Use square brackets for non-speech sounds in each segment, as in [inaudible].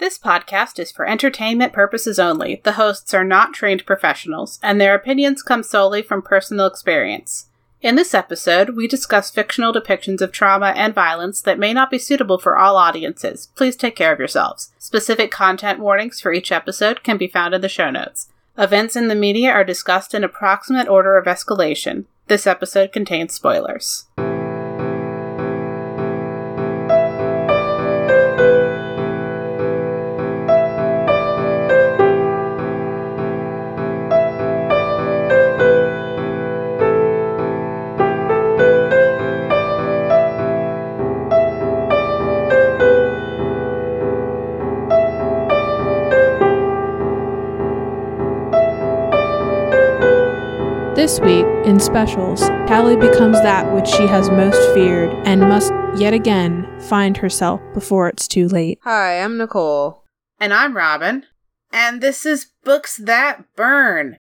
This podcast is for entertainment purposes only. The hosts are not trained professionals, and their opinions come solely from personal experience. In this episode, we discuss fictional depictions of trauma and violence that may not be suitable for all audiences. Please take care of yourselves. Specific content warnings for each episode can be found in the show notes. Events in the media are discussed in approximate order of escalation. This episode contains spoilers. This week, in specials, Tally becomes that which she has most feared and must yet again find herself before it's too late. Hi, I'm Nicole. And I'm Robin. And this is Books That Burn.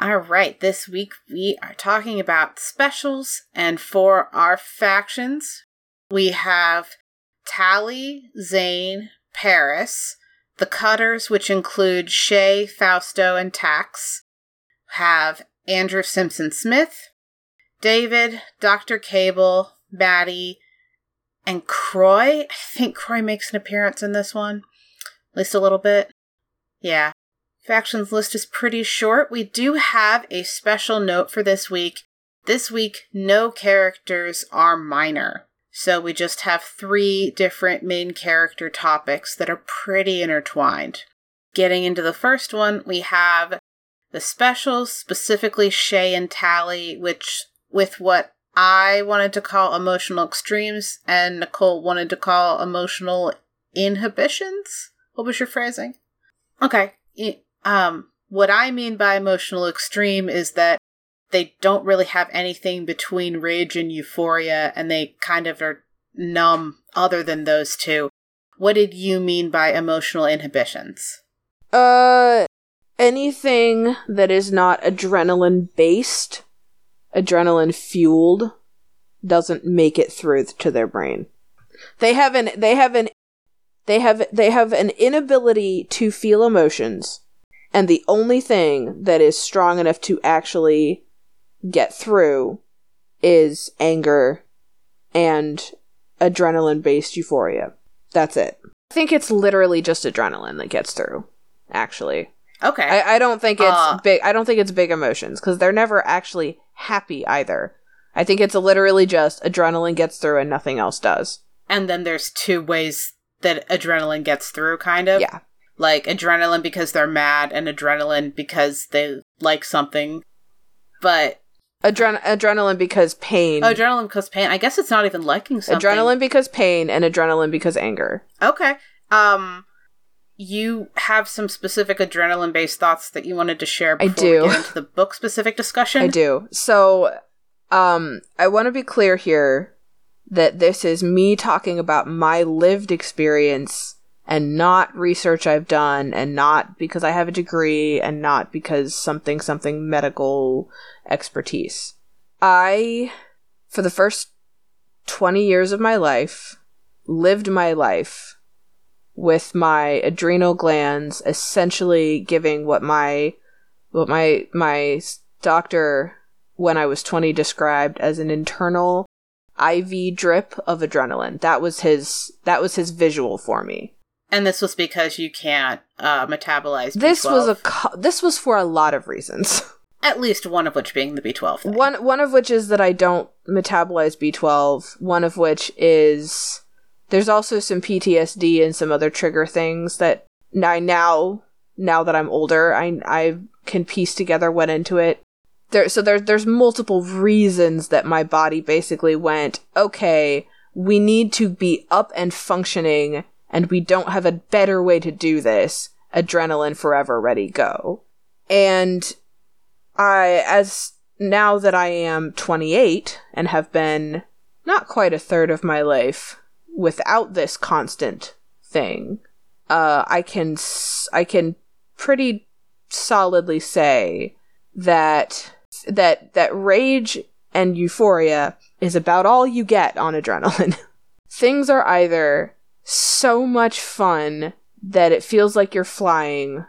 All right, this week we are talking about specials, and for our factions, we have Tally, Zane, Peris, the Cutters, which include Shay, Fausto, and Tachs, have Andrew Simpson Smith, David, Dr. Cable, Maddy, and Croy. I think Croy makes an appearance in this one, at least a little bit. Yeah. Factions list is pretty short. We do have a special note for this week. This week, no characters are minor. So we just have three different main character topics that are pretty intertwined. Getting into the first one, we have the specials, specifically Shay and Tally, which with what I wanted to call emotional extremes and Nicole wanted to call emotional inhibitions. What was your phrasing? Okay. Um, what I mean by emotional extreme is that they don't really have anything between rage and euphoria, and they kind of are numb other than those two. What did you mean by emotional inhibitions? Uh, anything that is not adrenaline based, adrenaline fueled, doesn't make it through to their brain. They have an they have an they have they have an inability to feel emotions, and the only thing that is strong enough to actually get through is anger and adrenaline based euphoria. That's it. I think it's literally just adrenaline that gets through, actually. Okay. I, I don't think it's uh, big. I don't think it's big emotions because they're never actually happy either. I think it's literally just adrenaline gets through and nothing else does. And then there's two ways that adrenaline gets through, kind of. Yeah. Like adrenaline because they're mad, and adrenaline because they like something. But Adren- adrenaline because pain. Oh, adrenaline because pain. I guess it's not even liking something. Adrenaline because pain and adrenaline because anger. Okay. Um, you have some specific adrenaline based thoughts that you wanted to share before I do. we get into the book specific discussion. I do. So, um, I want to be clear here that this is me talking about my lived experience and not research I've done and not because I have a degree and not because something something medical expertise. I for the first 20 years of my life lived my life with my adrenal glands essentially giving what my what my my doctor when I was 20 described as an internal IV drip of adrenaline. That was his that was his visual for me. And this was because you can't uh, metabolize. B12. This was a co- this was for a lot of reasons. [laughs] At least one of which being the B12 thing. One one of which is that I don't metabolize B12. One of which is there's also some PTSD and some other trigger things that I now now that I'm older, I I can piece together what into it. There so there's there's multiple reasons that my body basically went, okay, we need to be up and functioning and we don't have a better way to do this. Adrenaline forever ready go. And I as now that I am 28 and have been not quite a third of my life without this constant thing, uh, I can I can pretty solidly say that that that rage and euphoria is about all you get on adrenaline. [laughs] Things are either so much fun that it feels like you're flying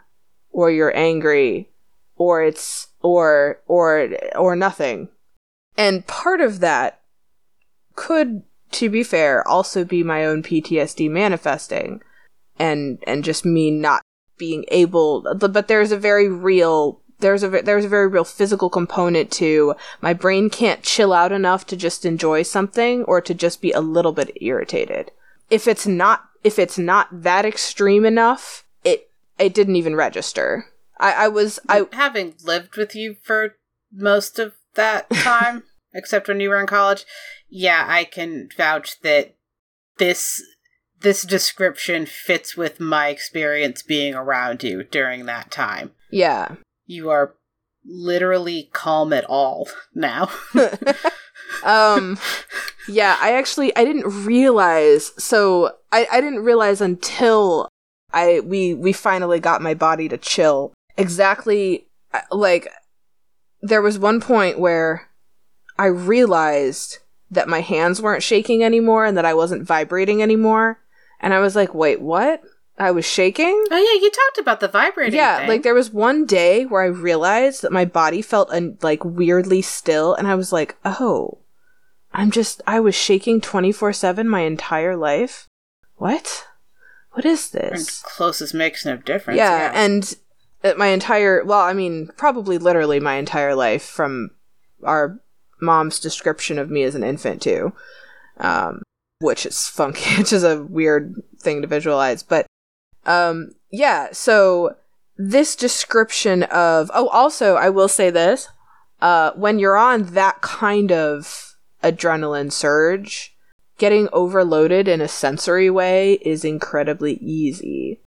or you're angry or it's or or or nothing. And part of that could to be fair also be my own PTSD manifesting and and just me not being able but there's a very real there's a there's a very real physical component to my brain can't chill out enough to just enjoy something or to just be a little bit irritated. If it's not if it's not that extreme enough, it it didn't even register. I, I was I having lived with you for most of that [laughs] time, except when you were in college. Yeah, I can vouch that this this description fits with my experience being around you during that time. Yeah. You are literally calm at all now. [laughs] [laughs] um yeah, I actually I didn't realize so I, I didn't realize until I we we finally got my body to chill. Exactly like there was one point where I realized that my hands weren't shaking anymore and that I wasn't vibrating anymore. And I was like, wait, what? I was shaking? Oh, yeah, you talked about the vibrating. Yeah, thing. like there was one day where I realized that my body felt un- like weirdly still, and I was like, oh, I'm just, I was shaking 24 7 my entire life? What? What is this? closest makes no difference. Yeah, yeah. and uh, my entire, well, I mean, probably literally my entire life from our mom's description of me as an infant, too. Um, which is funky, [laughs] which is a weird thing to visualize. But um, yeah, so this description of oh, also I will say this: uh, when you're on that kind of adrenaline surge, getting overloaded in a sensory way is incredibly easy.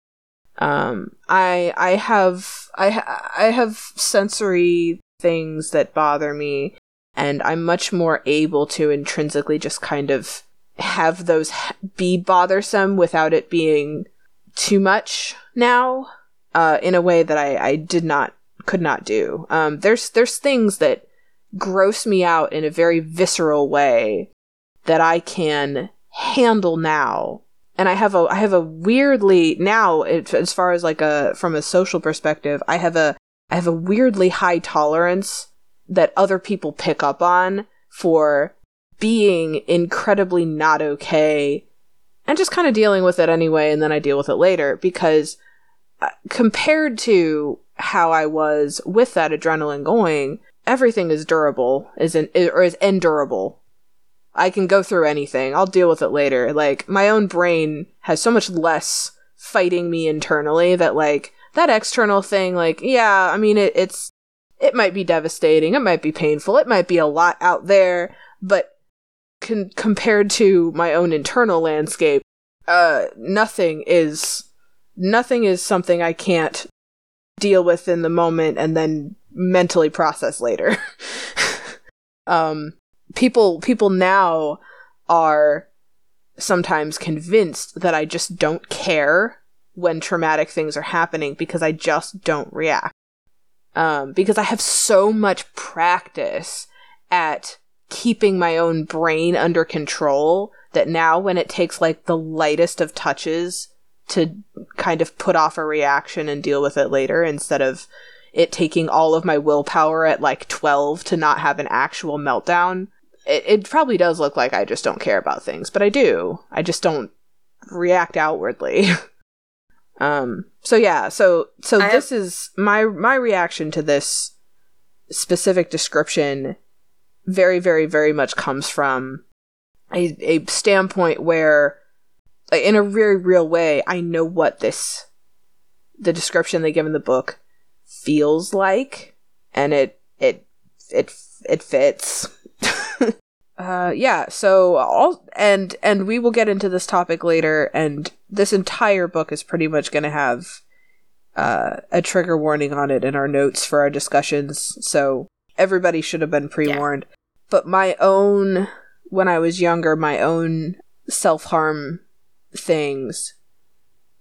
Um, I I have I ha- I have sensory things that bother me, and I'm much more able to intrinsically just kind of have those be bothersome without it being too much now uh, in a way that I, I did not could not do. Um, there's there's things that gross me out in a very visceral way that I can handle now. And I have a I have a weirdly now it, as far as like a from a social perspective, I have a I have a weirdly high tolerance that other people pick up on for being incredibly not okay and just kind of dealing with it anyway and then I deal with it later because uh, compared to how I was with that adrenaline going, everything is durable, is in, or is endurable. I can go through anything. I'll deal with it later. Like my own brain has so much less fighting me internally that like that external thing like yeah, I mean it, it's it might be devastating, it might be painful, it might be a lot out there, but con- compared to my own internal landscape, uh, nothing is nothing is something I can't deal with in the moment and then mentally process later. [laughs] um, people people now are sometimes convinced that I just don't care when traumatic things are happening because I just don't react. Um, because I have so much practice at keeping my own brain under control that now when it takes like the lightest of touches to kind of put off a reaction and deal with it later instead of it taking all of my willpower at like 12 to not have an actual meltdown. It, it probably does look like I just don't care about things, but I do. I just don't react outwardly. [laughs] um so yeah, so so I this is my my reaction to this specific description very, very, very much comes from a, a standpoint where, in a very real way, I know what this, the description they give in the book feels like, and it, it, it, it fits. [laughs] uh, yeah, so all, and, and we will get into this topic later, and this entire book is pretty much going to have, uh, a trigger warning on it in our notes for our discussions, so everybody should have been pre-warned. Yeah. But my own when I was younger, my own self-harm things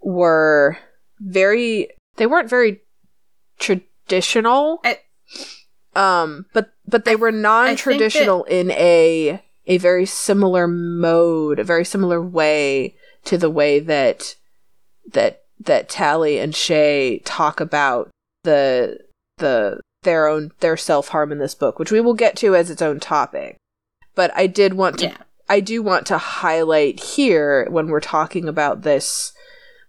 were very they weren't very traditional. I, um but but they were non-traditional that- in a a very similar mode, a very similar way to the way that that that Tally and Shay talk about the the their own their self harm in this book, which we will get to as its own topic. But I did want to Yeah. I do want to highlight here when we're talking about this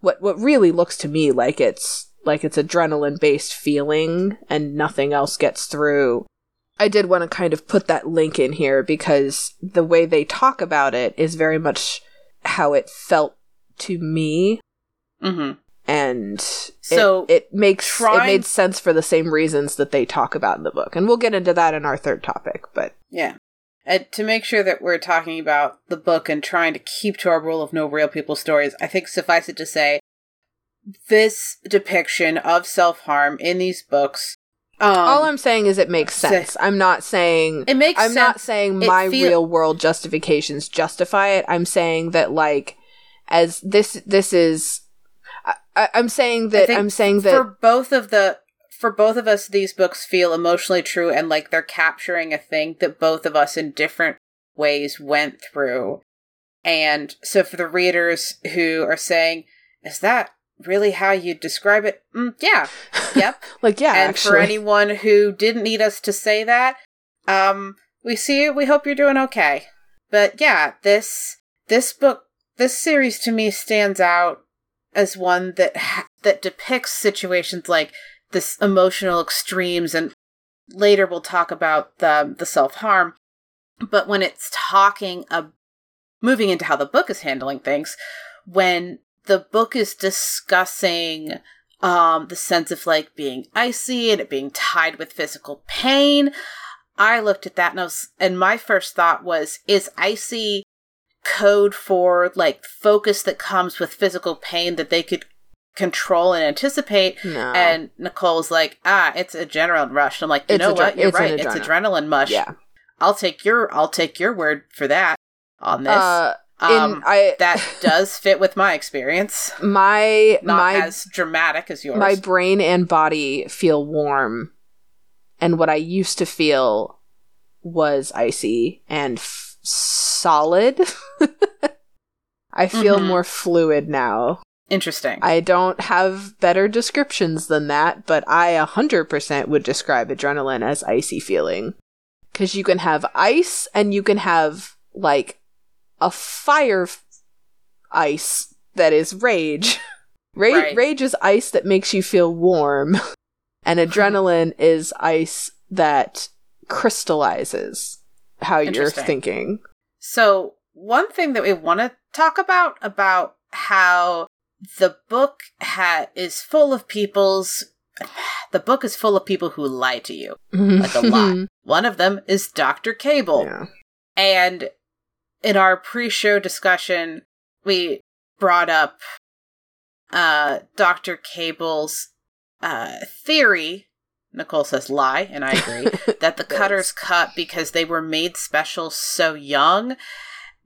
what what really looks to me like it's like it's adrenaline based feeling and nothing else gets through. I did want to kind of put that link in here because the way they talk about it is very much how it felt to me Mm-hmm. and So, it, it makes it made sense for the same reasons that they talk about in the book. And we'll get into that in our third topic, but Yeah. And to make sure that we're talking about the book and trying to keep to our rule of no real people stories, I think suffice it to say, this depiction of self harm in these books. Um, all I'm saying is it makes sense. I'm not saying it makes I'm sense. not saying my feel- real world justifications justify it. I'm saying that like as this this is I, I, I'm saying that I'm saying that for both of the for both of us, these books feel emotionally true and like they're capturing a thing that both of us in different ways went through. And so for the readers who are saying, "Is that really how you describe it?" Mm, yeah, yep. [laughs] like yeah, and actually for anyone who didn't need us to say that, um, we see you. We hope you're doing okay. But yeah, this this book, this series to me stands out as one that ha- that depicts situations like this emotional extremes, and later we'll talk about the the self harm. But when it's talking of moving into how the book is handling things, when the book is discussing um the sense of like being icy and it being tied with physical pain. I looked at that and i was and my first thought was is icy code for like focus that comes with physical pain that they could control and anticipate? No. and nicole's like ah it's adrenaline rush. I'm like you It's know adre- what? You're right. It's adrenaline. adrenaline mush yeah. i'll take your i'll take your word for that on this. Uh um in I that does fit with my experience. My not my as dramatic as yours. my brain and body feel warm. And what i used to feel was icy and f- solid. [laughs] I feel Mhm. more fluid now. Interesting. I don't have better descriptions than that but i 100% would describe adrenaline as icy feeling. Because you can have ice and you can have like a fire f- ice that is rage [laughs] Ra- Right. rage is ice that makes you feel warm [laughs] and adrenaline [laughs] is ice that crystallizes how you're thinking So, one thing that we want to talk about about how the book ha- is full of people's [sighs] the book is full of people who lie to you like a lot. One of them is Dr. Cable. yeah. And in our pre-show discussion, we brought up uh Dr. Cable's uh theory Nicole says lie, and I agree, [laughs] that the cutters cut because they were made special so young.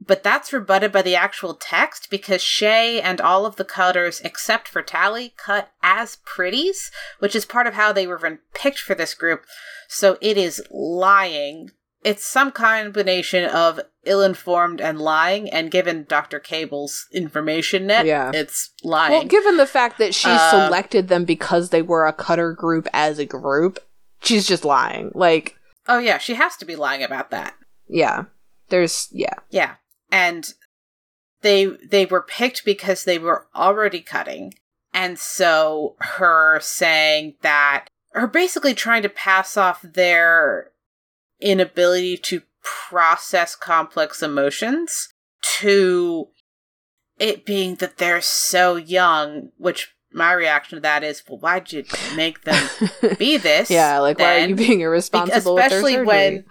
But that's rebutted by the actual text because Shay and all of the cutters, except for Tally, cut as pretties, which is part of how they were even picked for this group. So it is lying. It's some combination of ill informed and lying, and given Dr. Cable's information net, Yeah. it's lying. Well, given the fact that she Uh, selected them because they were a cutter group as a group, she's just lying. Like, oh, yeah, she has to be lying about that. yeah. There's, yeah. Yeah. And they they were picked because they were already cutting. And so her saying that her basically trying to pass off their inability to process complex emotions to it being that they're so young, which my reaction to that is, well, why'd you make them [laughs] be this? yeah, like, why are you being irresponsible especially with their surgery? when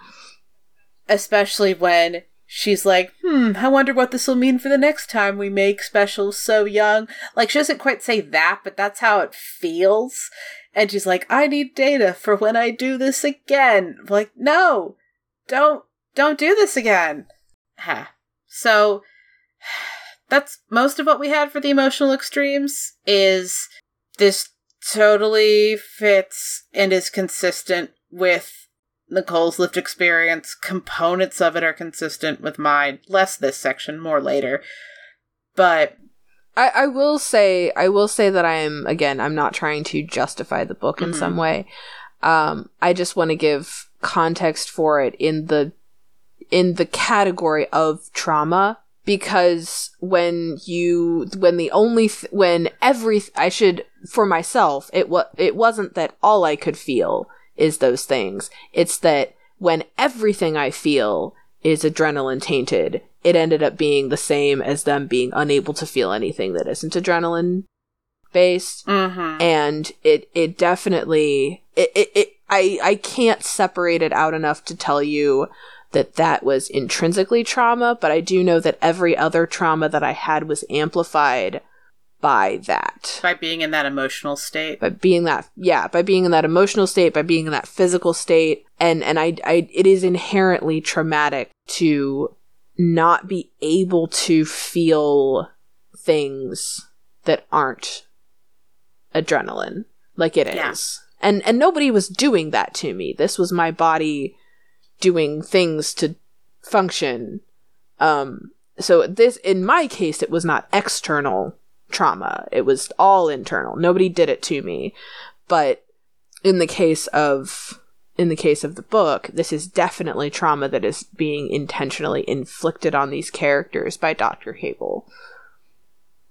especially when she's like hmm i wonder what this will mean for the next time we make specials so young like she doesn't quite say that but that's how it feels and she's like i need data for when i do this again I'm like no don't don't do this again huh. so [sighs] that's most of what we had for the emotional extremes is this totally fits and is consistent with Nicole's lived experience. Components of it are consistent with mine. Less this section, more later. But I, I will say I will say that I am again I'm not trying to justify the book in Mhm. some way. Um, I just want to give context for it in the in the category of trauma because when you when the only th- when every I should for myself it was it wasn't that all I could feel is those things. It's that when everything I feel is adrenaline tainted, it ended up being the same as them being unable to feel anything that isn't adrenaline based Mm-hmm. and it it definitely it, it, it I I can't separate it out enough to tell you that that was intrinsically trauma, but I do know that every other trauma that I had was amplified by that. By being in that emotional state. By being that yeah, by being in that emotional state, by being in that physical state, and and I I it is inherently traumatic to not be able to feel things that aren't adrenaline like it is. Yeah. And and nobody was doing that to me. This was my body doing things to function. Um so this in my case it was not external trauma. It was all internal. Nobody did it to me. But in the case of in the case of the book, this is definitely trauma that is being intentionally inflicted on these characters by Dr. Cable.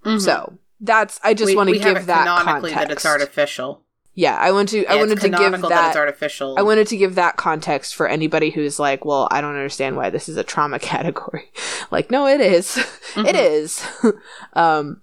Mhm. So that's I just want to give that canonically context. that it's artificial. Yeah, I want to. I wanted to give that. it's artificial. I wanted to give that context for anybody who's like, "Well, I don't understand why this is a trauma [laughs] category." like, no, it is. Mhm. [laughs] It is. [laughs] um,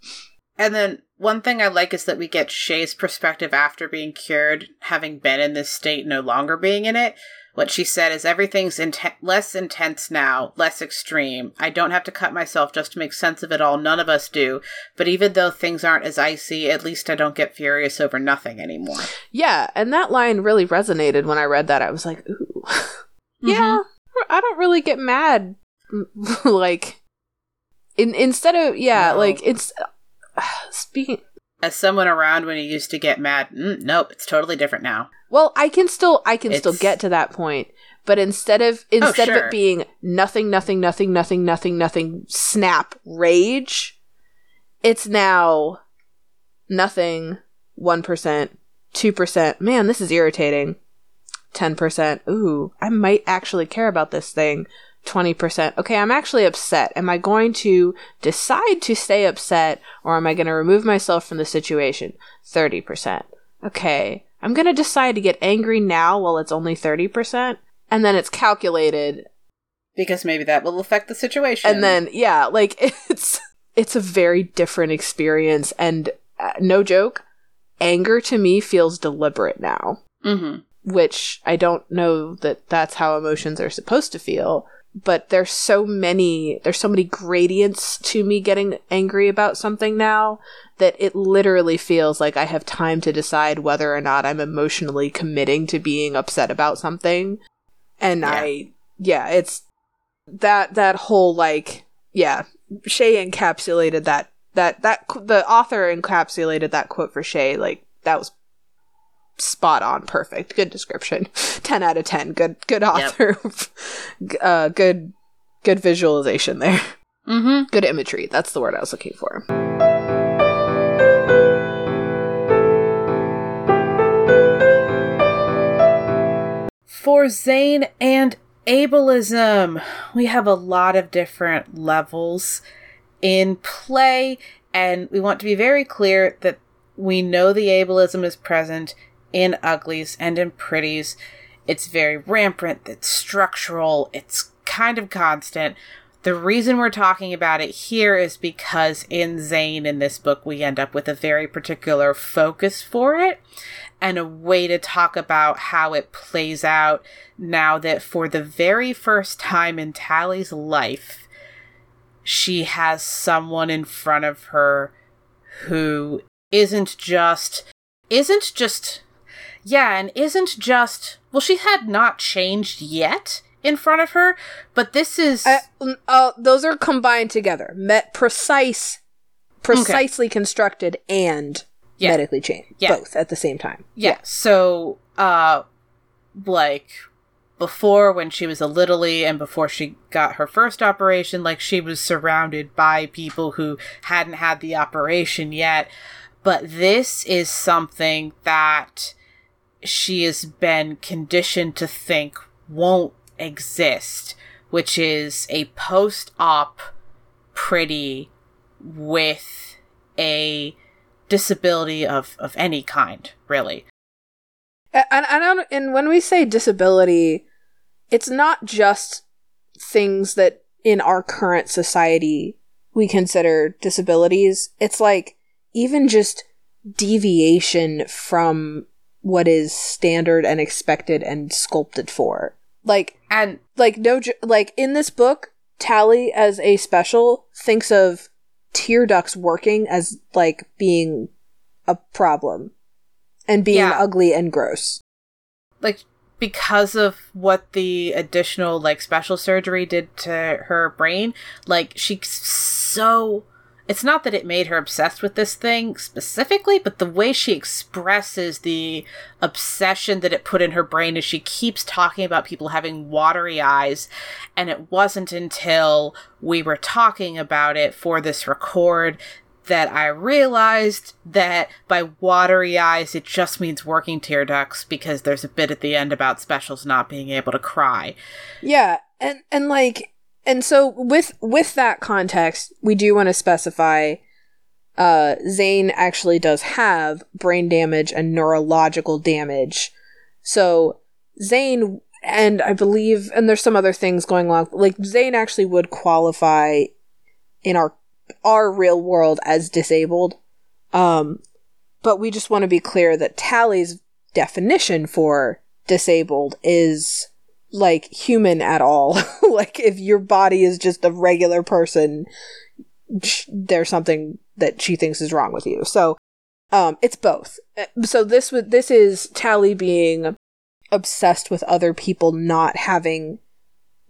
And then one thing I like is that we get Shay's perspective after being cured, having been in this state, no longer being in it. What she said is everything's inten- less intense now, less extreme. I don't have to cut myself just to make sense of it all. None of us do. But even though things aren't as icy, at least I don't get furious over nothing anymore. yeah, and that line really resonated when I read that. I was like, "Ooh, [laughs] mm-hmm. yeah." I don't really get mad. [laughs] like, in instead of yeah, No. like it's [sighs] speaking. As someone around when you used to get mad, mm, nope, it's totally different now. Well, I can still I can still get to that point, but instead of instead of sure. it being nothing, nothing, nothing, nothing, nothing, nothing, snap rage, it's now nothing, one percent, two percent. Man, this is irritating. Ten percent. Ooh, I might actually care about this thing. 20%. Okay, I'm actually upset. Am I going to decide to stay upset or am I going to remove myself from the situation? 30%. Okay, I'm going to decide to get angry now while it's only 30%. And then it's calculated. Because maybe that will affect the situation. And then, yeah, like [laughs] it's it's a very different experience and uh, no joke, anger to me feels deliberate now hmm which I don't know that that's how emotions are supposed to feel. But there's so many, there's so many gradients to me getting angry about something now that it literally feels like I have time to decide whether or not I'm emotionally committing to being upset about something. And Yeah. I, yeah, it's that, that whole like, yeah, Shay encapsulated that, that, that, the author encapsulated that quote for Shay, like, that was spot on perfect good description. [laughs] 10 out of 10 good good author. [laughs] G- uh good good visualization there. Hmm good imagery that's the word i was looking for. For Zane and ableism, we have a lot of different levels in play, and we want to be very clear that we know the ableism is present in uglies and in pretties. It's very rampant, it's structural, it's kind of constant. The reason we're talking about it here is because in Zane in this book, we end up with a very particular focus for it and a way to talk about how it plays out now that for the very first time in Tally's life, she has someone in front of her who isn't just, isn't just, yeah, and isn't just, well, she had not changed yet in front of her, but this is. uh, uh, those are combined together met precise precisely constructed and Yeah. medically changed Yeah. both at the same time Yeah. So, uh, like, before when she was a littlie and before she got her first operation like she was surrounded by people who hadn't had the operation yet but this is something that she has been conditioned to think won't exist which is a post-op pretty with a disability of of any kind really and, and, and when we say disability it's not just things that in our current society we consider disabilities. It's like even just deviation from what is standard and expected and sculpted for. Like and like no like in this book, Tally as a special thinks of tear ducts working as like being a problem and being yeah. ugly and gross. Like because of what the additional like special surgery did to her brain like she's so it's not that it made her obsessed with this thing specifically but the way she expresses the obsession that it put in her brain is she keeps talking about people having watery eyes and it wasn't until we were talking about it for this record that I realized that by watery eyes, it just means working tear ducts because there's a bit at the end about specials not being able to cry. Yeah, and and like and so with with that context, we do want to specify uh Zane actually does have brain damage and neurological damage. So Zane and I believe and there's some other things going on like Zane actually would qualify in our our real world as disabled. Um, but we just want to be clear that Tally's definition for disabled is like human at all. [laughs] like if your body is just a regular person, there's something that she thinks is wrong with you. So, um, it's both. So this would this is Tally being obsessed with other people not having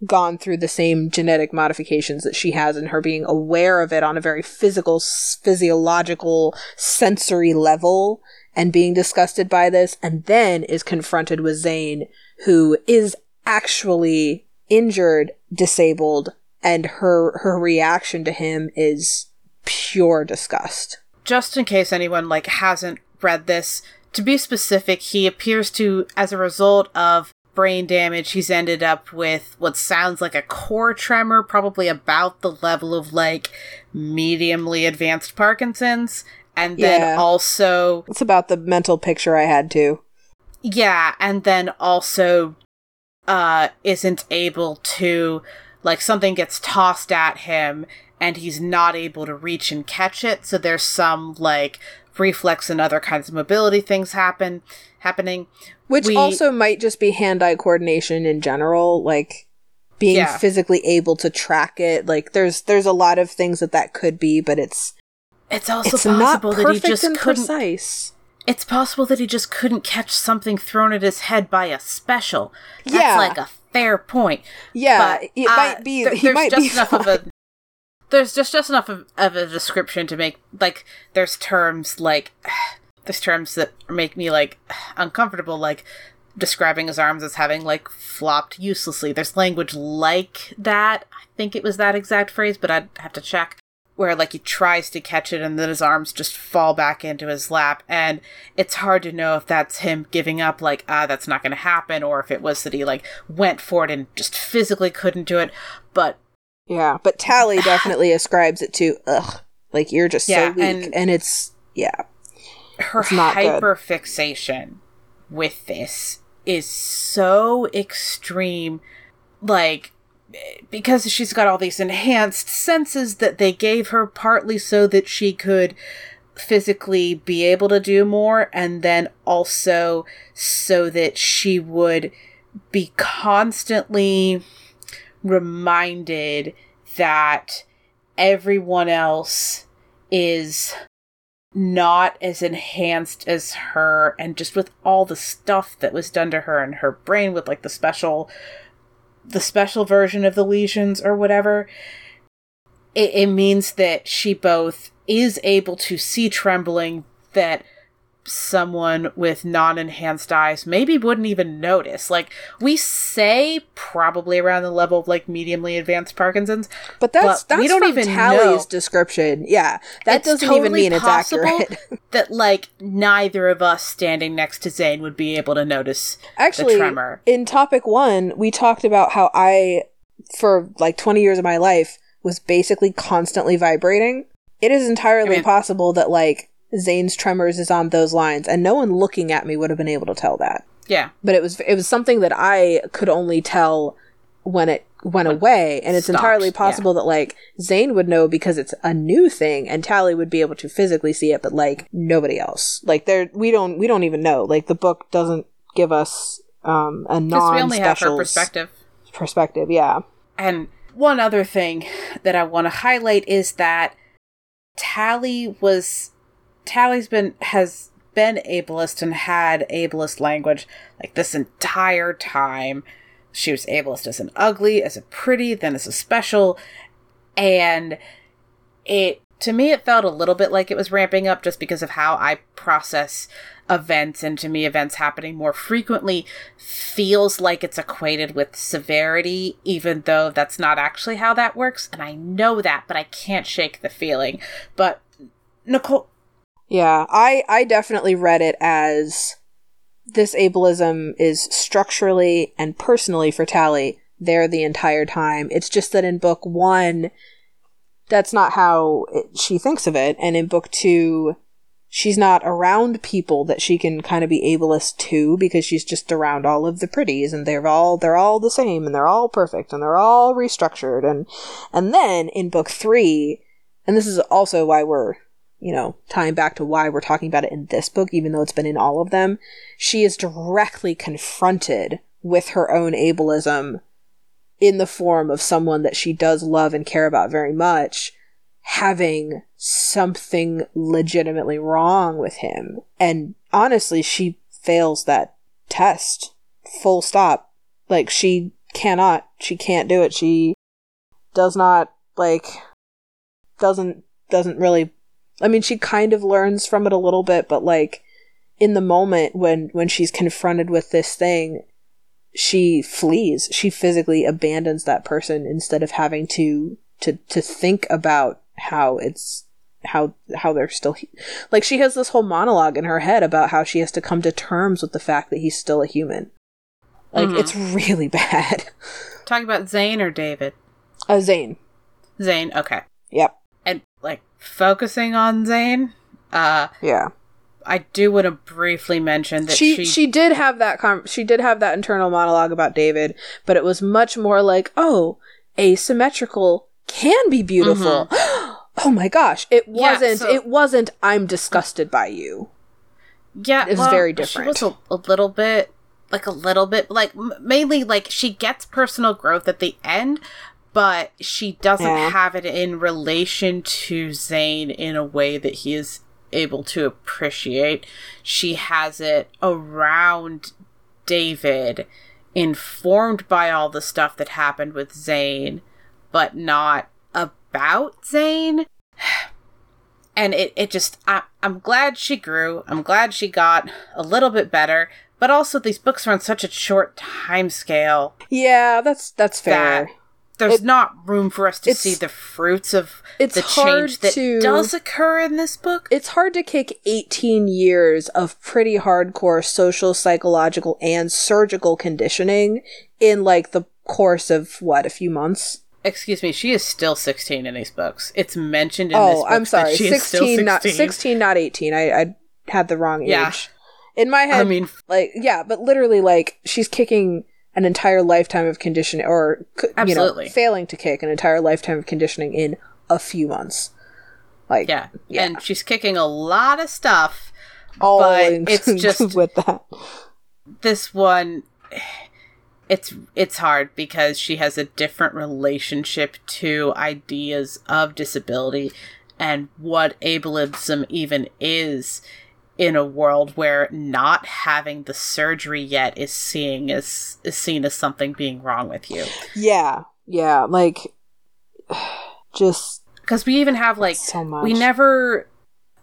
gone through the same genetic modifications that she has and her being aware of it on a very physical, physiological, sensory level and being disgusted by this and then is confronted with Zane who is actually injured, disabled, and her her reaction to him is pure disgust. Just in case anyone like hasn't read this, to be specific, he appears to as a result of brain damage, he's ended up with what sounds like a core tremor, probably about the level of like mediumly advanced Parkinson's. And then yeah. also. It's about the mental picture I had too. Yeah, and then also uh isn't able to like something gets tossed at him and he's not able to reach and catch it so there's some like reflex and other kinds of mobility things happen happening which we, also might just be hand-eye coordination in general, like being yeah. physically able to track it. Like there's there's a lot of things that that could be, but it's it's also it's possible that he just couldn't. Precise. It's possible that he just couldn't catch something thrown at his head by a special. That's yeah. like a fair point. Yeah, but, it uh, might be. Th- he might be enough fine. of a. [laughs] There's just just enough of, of a description to make like there's terms like [sighs] there's terms that make me like [sighs] uncomfortable, like describing his arms as having like flopped uselessly. There's language like that. I think it was that exact phrase, but I'd have to check. Where like he tries to catch it and then his arms just fall back into his lap. And it's hard to know if that's him giving up, like, ah, that's not going to happen, or if it was that he like went for it and just physically couldn't do it. But. Yeah, but Tally [sighs] definitely ascribes it to, ugh, like you're just yeah, so weak. And, and it's, yeah her hyper fixation with this is so extreme like because she's got all these enhanced senses that they gave her partly so that she could physically be able to do more and then also so that she would be constantly reminded that everyone else is not as enhanced as her and just with all the stuff that was done to her and her brain with like the special the special version of the lesions or whatever it, it means that she both is able to see trembling that someone with non-enhanced eyes maybe wouldn't even notice. Like we say probably around the level of like mediumly advanced Parkinson's, But that's But that's we don't even Tally's know. description. Yeah, that It's doesn't even mean it's possible accurate. [laughs] that like neither of us standing next to Zane would be able to notice Actually, the tremor. in topic one, we talked about how I, for like 20 years of my life, was basically constantly vibrating. It is entirely I mean- possible that like Zane's tremors is on those lines, and no one looking at me would have been able to tell that. Yeah. But it was it was something that I could only tell when it went away, and it's stopped, entirely yeah. possible that like Zane would know because it's a new thing, and Tally would be able to physically see it, but like nobody else. Like there, we don't we don't even know. Like the book doesn't give us um a Because non we only have her special perspective. perspective. Yeah. And one other thing that I want to highlight is that Tally was Tally's been has been ableist and had ableist language like this entire time. She was ableist as an ugly, as a pretty, then as a special, and it to me it felt a little bit like it was ramping up just because of how I process events. And to me events happening more frequently feels like it's equated with severity even though that's not actually how that works. And I know that but I can't shake the feeling. But Nicole Yeah, I I definitely read it as this ableism is structurally and personally for Tally there the entire time. It's just that in book 1 that's not how it, she thinks of it and in book 2 she's not around people that she can kind of be ableist to because she's just around all of the pretties and they're all they're all the same and they're all perfect and they're all restructured and and then in book 3 and this is also why we're you know, tying back to why we're talking about it in this book, even though it's been in all of them, she is directly confronted with her own ableism in the form of someone that she does love and care about very much, having something legitimately wrong with him. And honestly, she fails that test. Full stop. Like, she cannot, she can't do it. She does not, like, doesn't, doesn't really I mean, she kind of learns from it a little bit, but like in the moment when when she's confronted with this thing, she flees. She physically abandons that person instead of having to to to think about how it's how how they're still hu- like she has this whole monologue in her head about how she has to come to terms with the fact that he's still a human. Like Mhm. it's really [laughs] bad. talking about Zane or David Uh, Zane. Zane okay Yep. Focusing on Zane uh Yeah. I do want to briefly mention that she, she, she did have that com- she did have that internal monologue about David, but it was much more like, oh, asymmetrical can be beautiful. [gasps] oh my gosh, it Mm-hmm. Yeah, wasn't. so- it wasn't. I'm disgusted by you. Yeah, It's well, very different. She was a, a little bit, like a little bit, like m- mainly like she gets personal growth at the end, but she doesn't Yeah. have it in relation to Zane in a way that he is able to appreciate. She has it around David, informed by all the stuff that happened with Zane, but not about Zane [sighs] and it, it just I, i'm glad she grew i'm glad she got a little bit better but also these books are on such a short time scale Yeah, that's that's fair. that there's It- not room for us to see the fruits of it's the change that to- does occur in this book it's hard to kick 18 years of pretty hardcore social, psychological, and surgical conditioning in like the course of what a few months. excuse me she is still 16 in these books it's mentioned in oh, this Oh, book I'm that sorry. she is still 16, not 16. 16, not 18. I, I had the wrong age. Yeah. In my head, i mean like, yeah, but literally, like, she's kicking an entire lifetime of conditioning, or, you know, failing to kick an entire lifetime of conditioning in a few months. Like, yeah. Yeah. and she's kicking a lot of stuff all but in- it's just- [laughs] with that. this one [sighs] it's it's hard because she has a different relationship to ideas of disability and what ableism even is in a world where not having the surgery yet is seeing as is seen as something being wrong with you Yeah, yeah, like, [sighs] just because we even have like so much. we never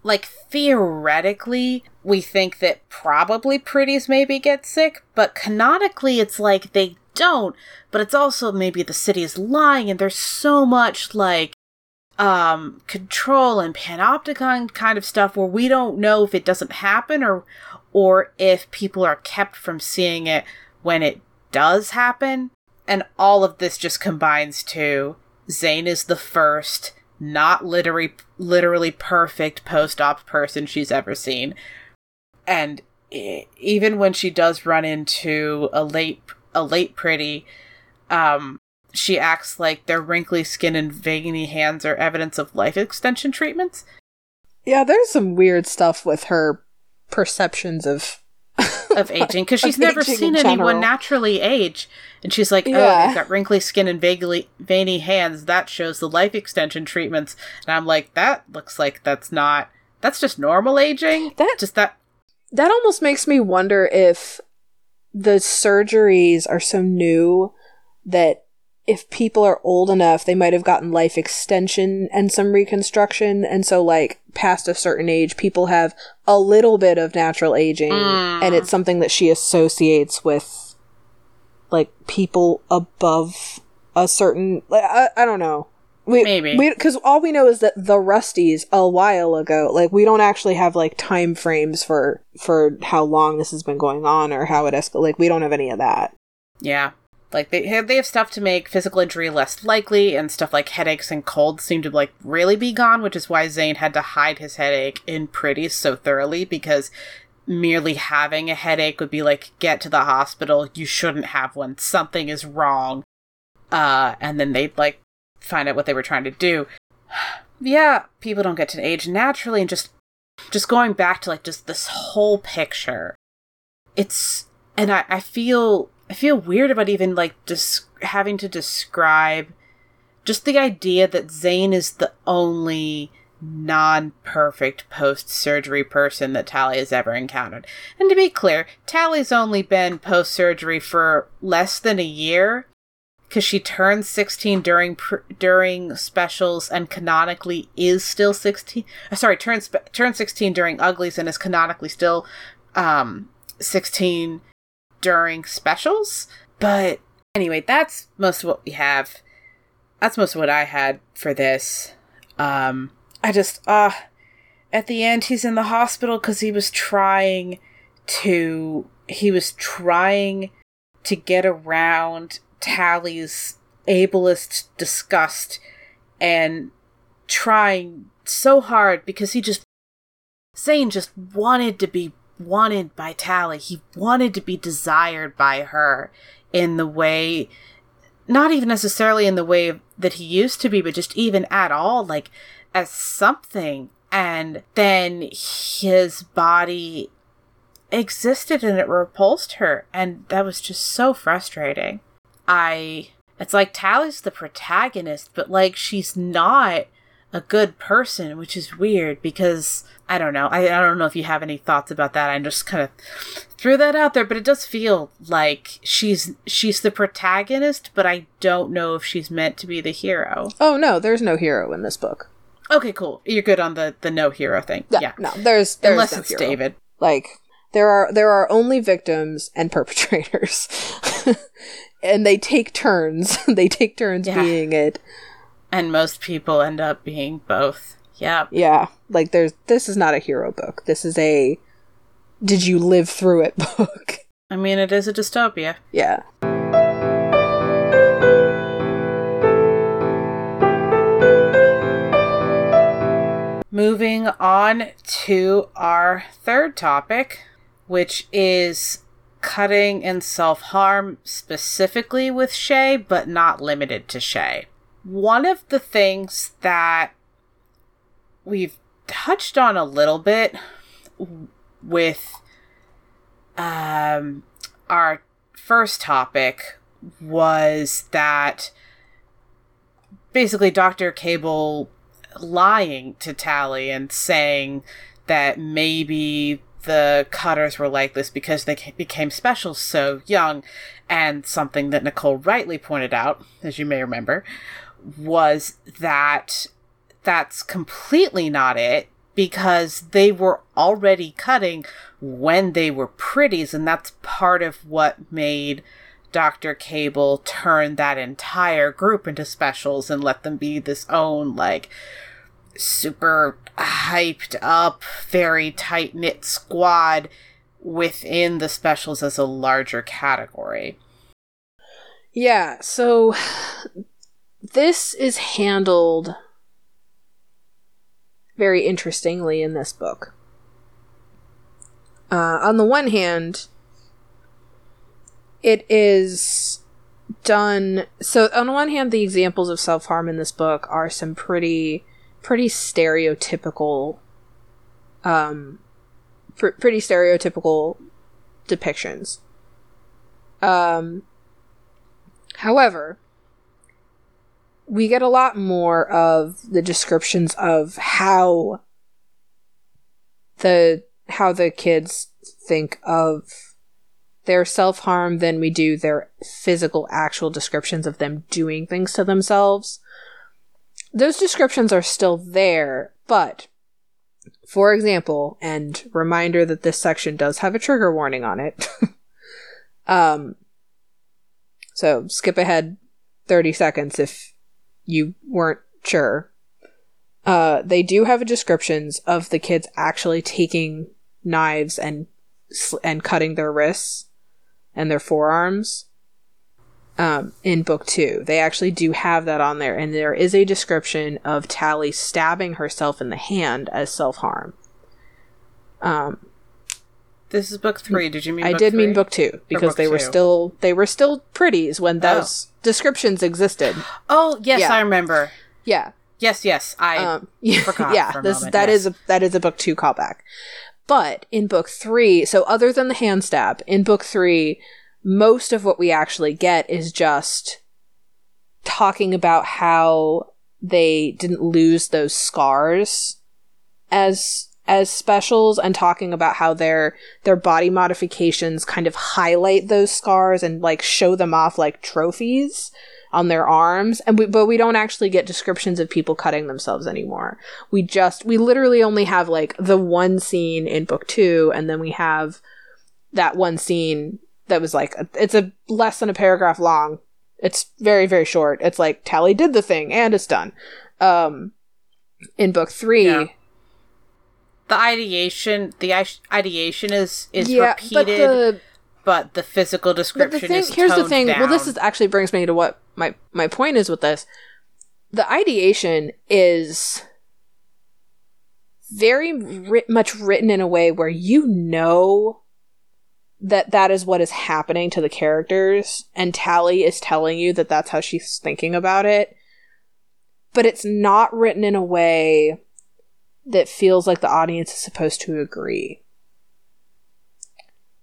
like theoretically we think that probably pretties maybe get sick but canonically it's like they don't but it's also maybe the city is lying and there's so much like um control and panopticon kind of stuff where we don't know if it doesn't happen or or if people are kept from seeing it when it does happen and all of this just combines to Zane is the first not literally literally perfect post-op person she's ever seen. And even when she does run into a late a late pretty um she acts like their wrinkly skin and veiny hands are evidence of life extension treatments. Yeah, there's some weird stuff with her perceptions of of [laughs] aging because she's never seen anyone naturally age. And she's like, oh, yeah. they've got wrinkly skin and vaguely veiny hands. That shows the life extension treatments. And I'm like, that looks like that's not, that's just normal aging. That just that. That almost makes me wonder if the surgeries are so new that if people are old enough, they might have gotten life extension and some reconstruction. And so, like, past a certain age, people have a little bit of natural aging. Mm. And it's something that she associates with, like, people above a certain. Like, I, I don't know. We, Maybe. Because all we know is that the Rusties a while ago, like, we don't actually have, like, time frames for, for how long this has been going on or how it escalated. Like, we don't have any of that. Yeah. Like they have they have stuff to make physical injury less likely, and stuff like headaches and colds seem to like really be gone, which is why Zane had to hide his headache in Pretty so thoroughly because merely having a headache would be like get to the hospital, you shouldn't have one, something is wrong, uh, and then they'd like find out what they were trying to do. [sighs] yeah, people don't get to age naturally, and just just going back to like just this whole picture, it's and I I feel I feel weird about even like just having to describe just the idea that Zane is the only non perfect post surgery person that Tally has ever encountered. And to be clear, Tally's only been post surgery for less than a year because she turned 16 during pr- during specials and canonically is still 16 uh, sorry turned sp- turned 16 during uglies and is canonically still um 16 during specials. But anyway, that's most of what we have. That's most of what I had for this. Um, I just, uh, at the end, he's in the hospital because he was trying to, he was trying to get around Tally's ableist disgust and trying so hard because he just, Zane just wanted to be wanted by Tally. He wanted to be desired by her in the way, not even necessarily in the way that he used to be, but just even at all, like as something. And then his body existed and it repulsed her. And that was just so frustrating. I. It's like Tally's the protagonist, but like she's not a good person, which is weird because I don't know. I, I don't know if you have any thoughts about that. I just kind of threw that out there, but it does feel like she's she's the protagonist, but I don't know if she's meant to be the hero. Oh no, there's no hero in this book. Okay, cool. You're good on the the no hero thing. Yeah, yeah. no, there's, there's unless no it's hero. David. Like there are there are only victims and perpetrators, [laughs] and they take turns. [laughs] they take turns yeah. being it. And most people end up being both. Yeah. Yeah. Like there's this is not a hero book. This is a did you live through it [laughs] book. I mean it is a dystopia. Yeah. Moving on to our third topic, which is cutting and self harm specifically with Shay, but not limited to Shay. One of the things that we've touched on a little bit with um, our first topic was that basically Dr. Cable lying to Tally and saying that maybe the cutters were like this because they became special so young. And something that Nicole rightly pointed out, as you may remember, was that that's completely not it because they were already cutting when they were pretties, and that's part of what made Dr. Cable turn that entire group into specials and let them be this own, like, super hyped up, very tight knit squad within the specials as a larger category. Yeah, so this is handled very interestingly in this book. Uh, on the one hand, it is done so on the one hand the examples of self-harm in this book are some pretty pretty stereotypical um pr- pretty stereotypical depictions um however we get a lot more of the descriptions of how the how the kids think of their self harm than we do their physical, actual descriptions of them doing things to themselves. Those descriptions are still there, but for example, and reminder that this section does have a trigger warning on it. [laughs] um, so skip ahead 30 seconds if you weren't sure. Uh, they do have descriptions of the kids actually taking knives and and cutting their wrists and their forearms um, in book two. They actually do have that on there, and there is a description of Tally stabbing herself in the hand as self harm. Um, this is book three. Did you mean? I did three? mean book two because book they were still they were still pretties when oh. those oh. descriptions existed. Oh yes, yeah. I remember. Yeah. Yes, yes. I um, [laughs] forgot. yeah, this moment. that yes. is a that is a book two callback. But in book three, so other than the hand stab, in book three, most of what we actually get is just talking about how they didn't lose those scars as as specials and talking about how their their body modifications kind of highlight those scars and like show them off like trophies on their arms. And we, but we don't actually get descriptions of people cutting themselves anymore. We just we literally only have like the one scene in book 2 and then we have that one scene that was like it's a less than a paragraph long. It's very very short. It's like tally did the thing and it's done. Um in book 3 yeah. The ideation the ideation is is yeah, repeated but the, but the physical description the thing, is here's the thing down. well this is actually brings me to what my my point is with this the ideation is very ri- much written in a way where you know that that is what is happening to the characters and Tally is telling you that that's how she's thinking about it but it's not written in a way that feels like the audience is supposed to agree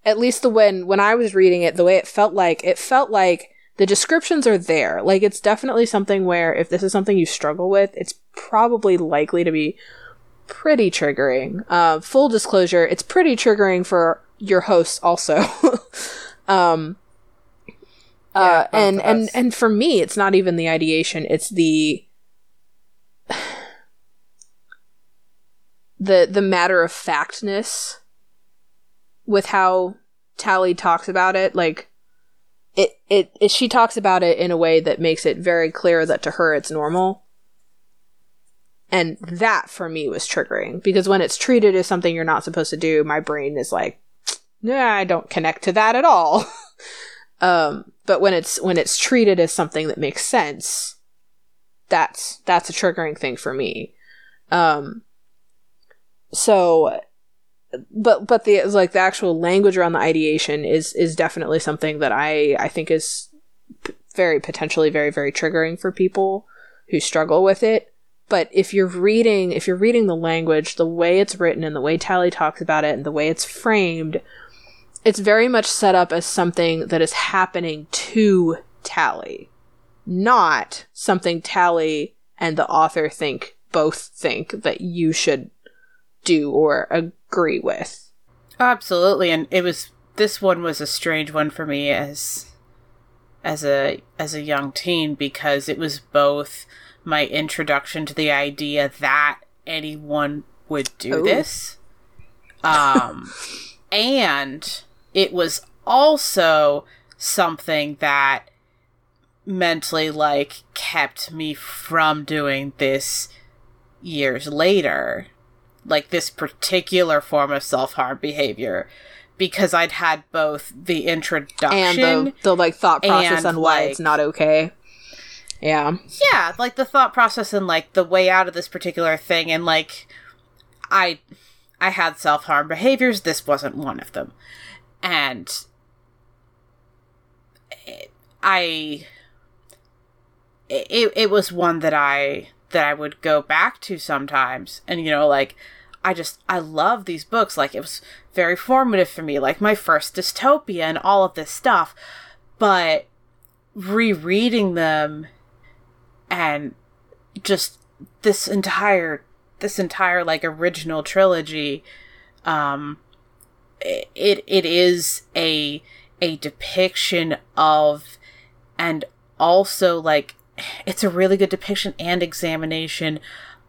at least the when when I was reading it, the way it felt like it felt like the descriptions are there. Like it's definitely something where if this is something you struggle with, it's probably likely to be pretty triggering. Uh, full disclosure, it's pretty triggering for your hosts also. [laughs] um, uh, yeah, and and and for me, it's not even the ideation; it's the the the matter of factness with how Tally talks about it. Like it, it, it, she talks about it in a way that makes it very clear that to her it's normal. And that for me was triggering because when it's treated as something you're not supposed to do, my brain is like, nah, I don't connect to that at all. [laughs] um, but when it's when it's treated as something that makes sense, that's that's a triggering thing for me. Um, so but but the like the actual language around the ideation is is definitely something that I I think is p- very potentially very very triggering for people who struggle with it. But if you're reading if you're reading the language, the way it's written and the way Tally talks about it and the way it's framed, it's very much set up as something that is happening to Tally, not something Tally and the author think both think that you should do or agree with. Absolutely, and it was this one was a strange one for me as as a as a young teen because it was both my introduction to the idea that anyone would do Ooh. this. Um, [laughs] and it was also something that mentally like kept me from doing this years later like this particular form of self-harm behavior because I'd had both the introduction and the, the like thought process and, on why it's not okay. Yeah. yeah like the thought process and like the way out of this particular thing and like i i had self-harm behaviors this wasn't one of them and i it, it was one that i that i would go back to sometimes. And you know like i just i love these books. Like it was very formative for me like my first dystopia and all of this stuff. But rereading them and just this entire this entire like original trilogy um it it is a a depiction of and also like it's a really good depiction and examination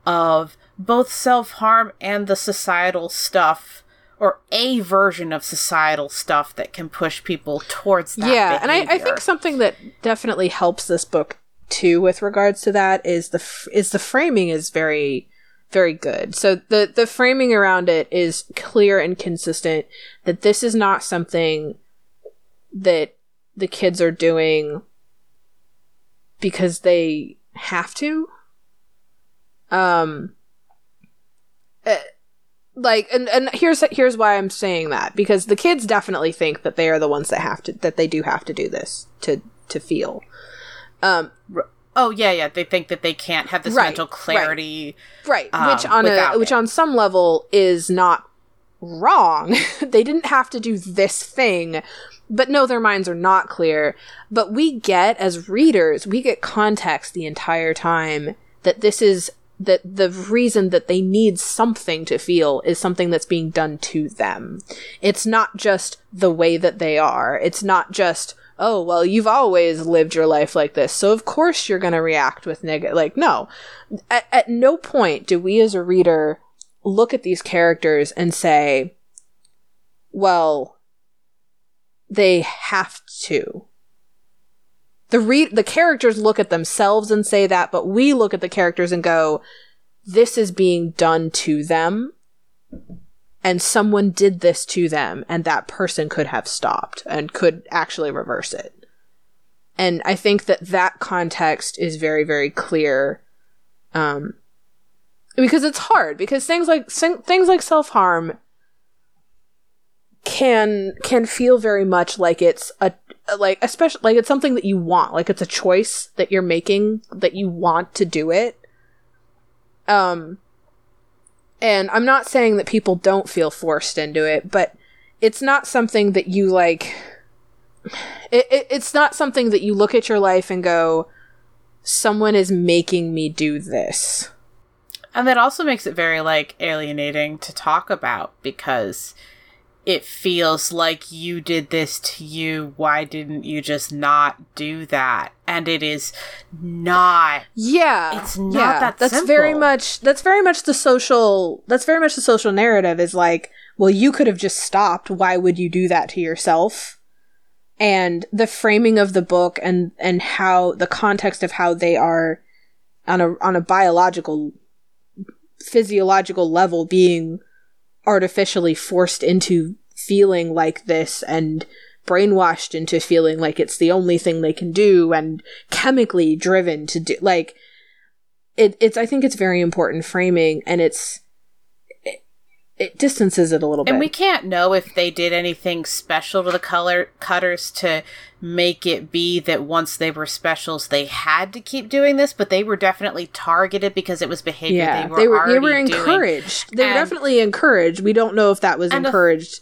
of both self-harm and the societal stuff or a version of societal stuff that can push people towards that yeah and I, I think something that definitely helps this book too with regards to that is the f- is the framing is very very good. So the the framing around it is clear and consistent that this is not something that the kids are doing because they have to um uh, like and, and here's here's why I'm saying that because the kids definitely think that they are the ones that have to that they do have to do this to to feel um Oh yeah, yeah. They think that they can't have this Right, mental clarity. right um, which on a without which it. on some level is not wrong [laughs] they didn't have to do this thing but no their minds are not clear. But we get as readers we get context the entire time that this is that the reason that they need something to feel is something that's being done to them. It's not just the way that they are. It's not just oh well you've always lived your life like this so of course you're going to react with negative like no. At, at no point do we as a reader look at these characters and say well they have to. The re- the characters look at themselves and say that but we look at the characters and go this is being done to them and someone did this to them and that person could have stopped and could actually reverse it. And i think that that context is very very clear um because it's hard because things like things like self-harm can can feel very much like it's a like especially like it's something that you want like it's a choice that you're making that you want to do it. Um and i'm not saying that people don't feel forced into it but it's not something that you like it, it, it's not something that you look at your life and go someone is making me do this. And that also makes it very like alienating to talk about because it feels like you did this to you. Why didn't you just not do that? And it is not. Yeah, It's not that That's very much. That's very much the social. That's very much the social narrative. Is like, well, you could have just stopped. Why would you do that to yourself? And the framing of the book and and how the context of how they are on a on a biological, physiological level being artificially forced into feeling like this and brainwashed into feeling like it's the only thing they can do and chemically driven to do like it it's i think it's very important framing and it's it, it distances it a little bit And we can't know if they did anything special to the color cutters to make it be that once they were specials they had to keep doing this, but they were definitely targeted because it was behavior yeah they were they were they were doing. encouraged. They were definitely encouraged. We don't know if that was And encouraged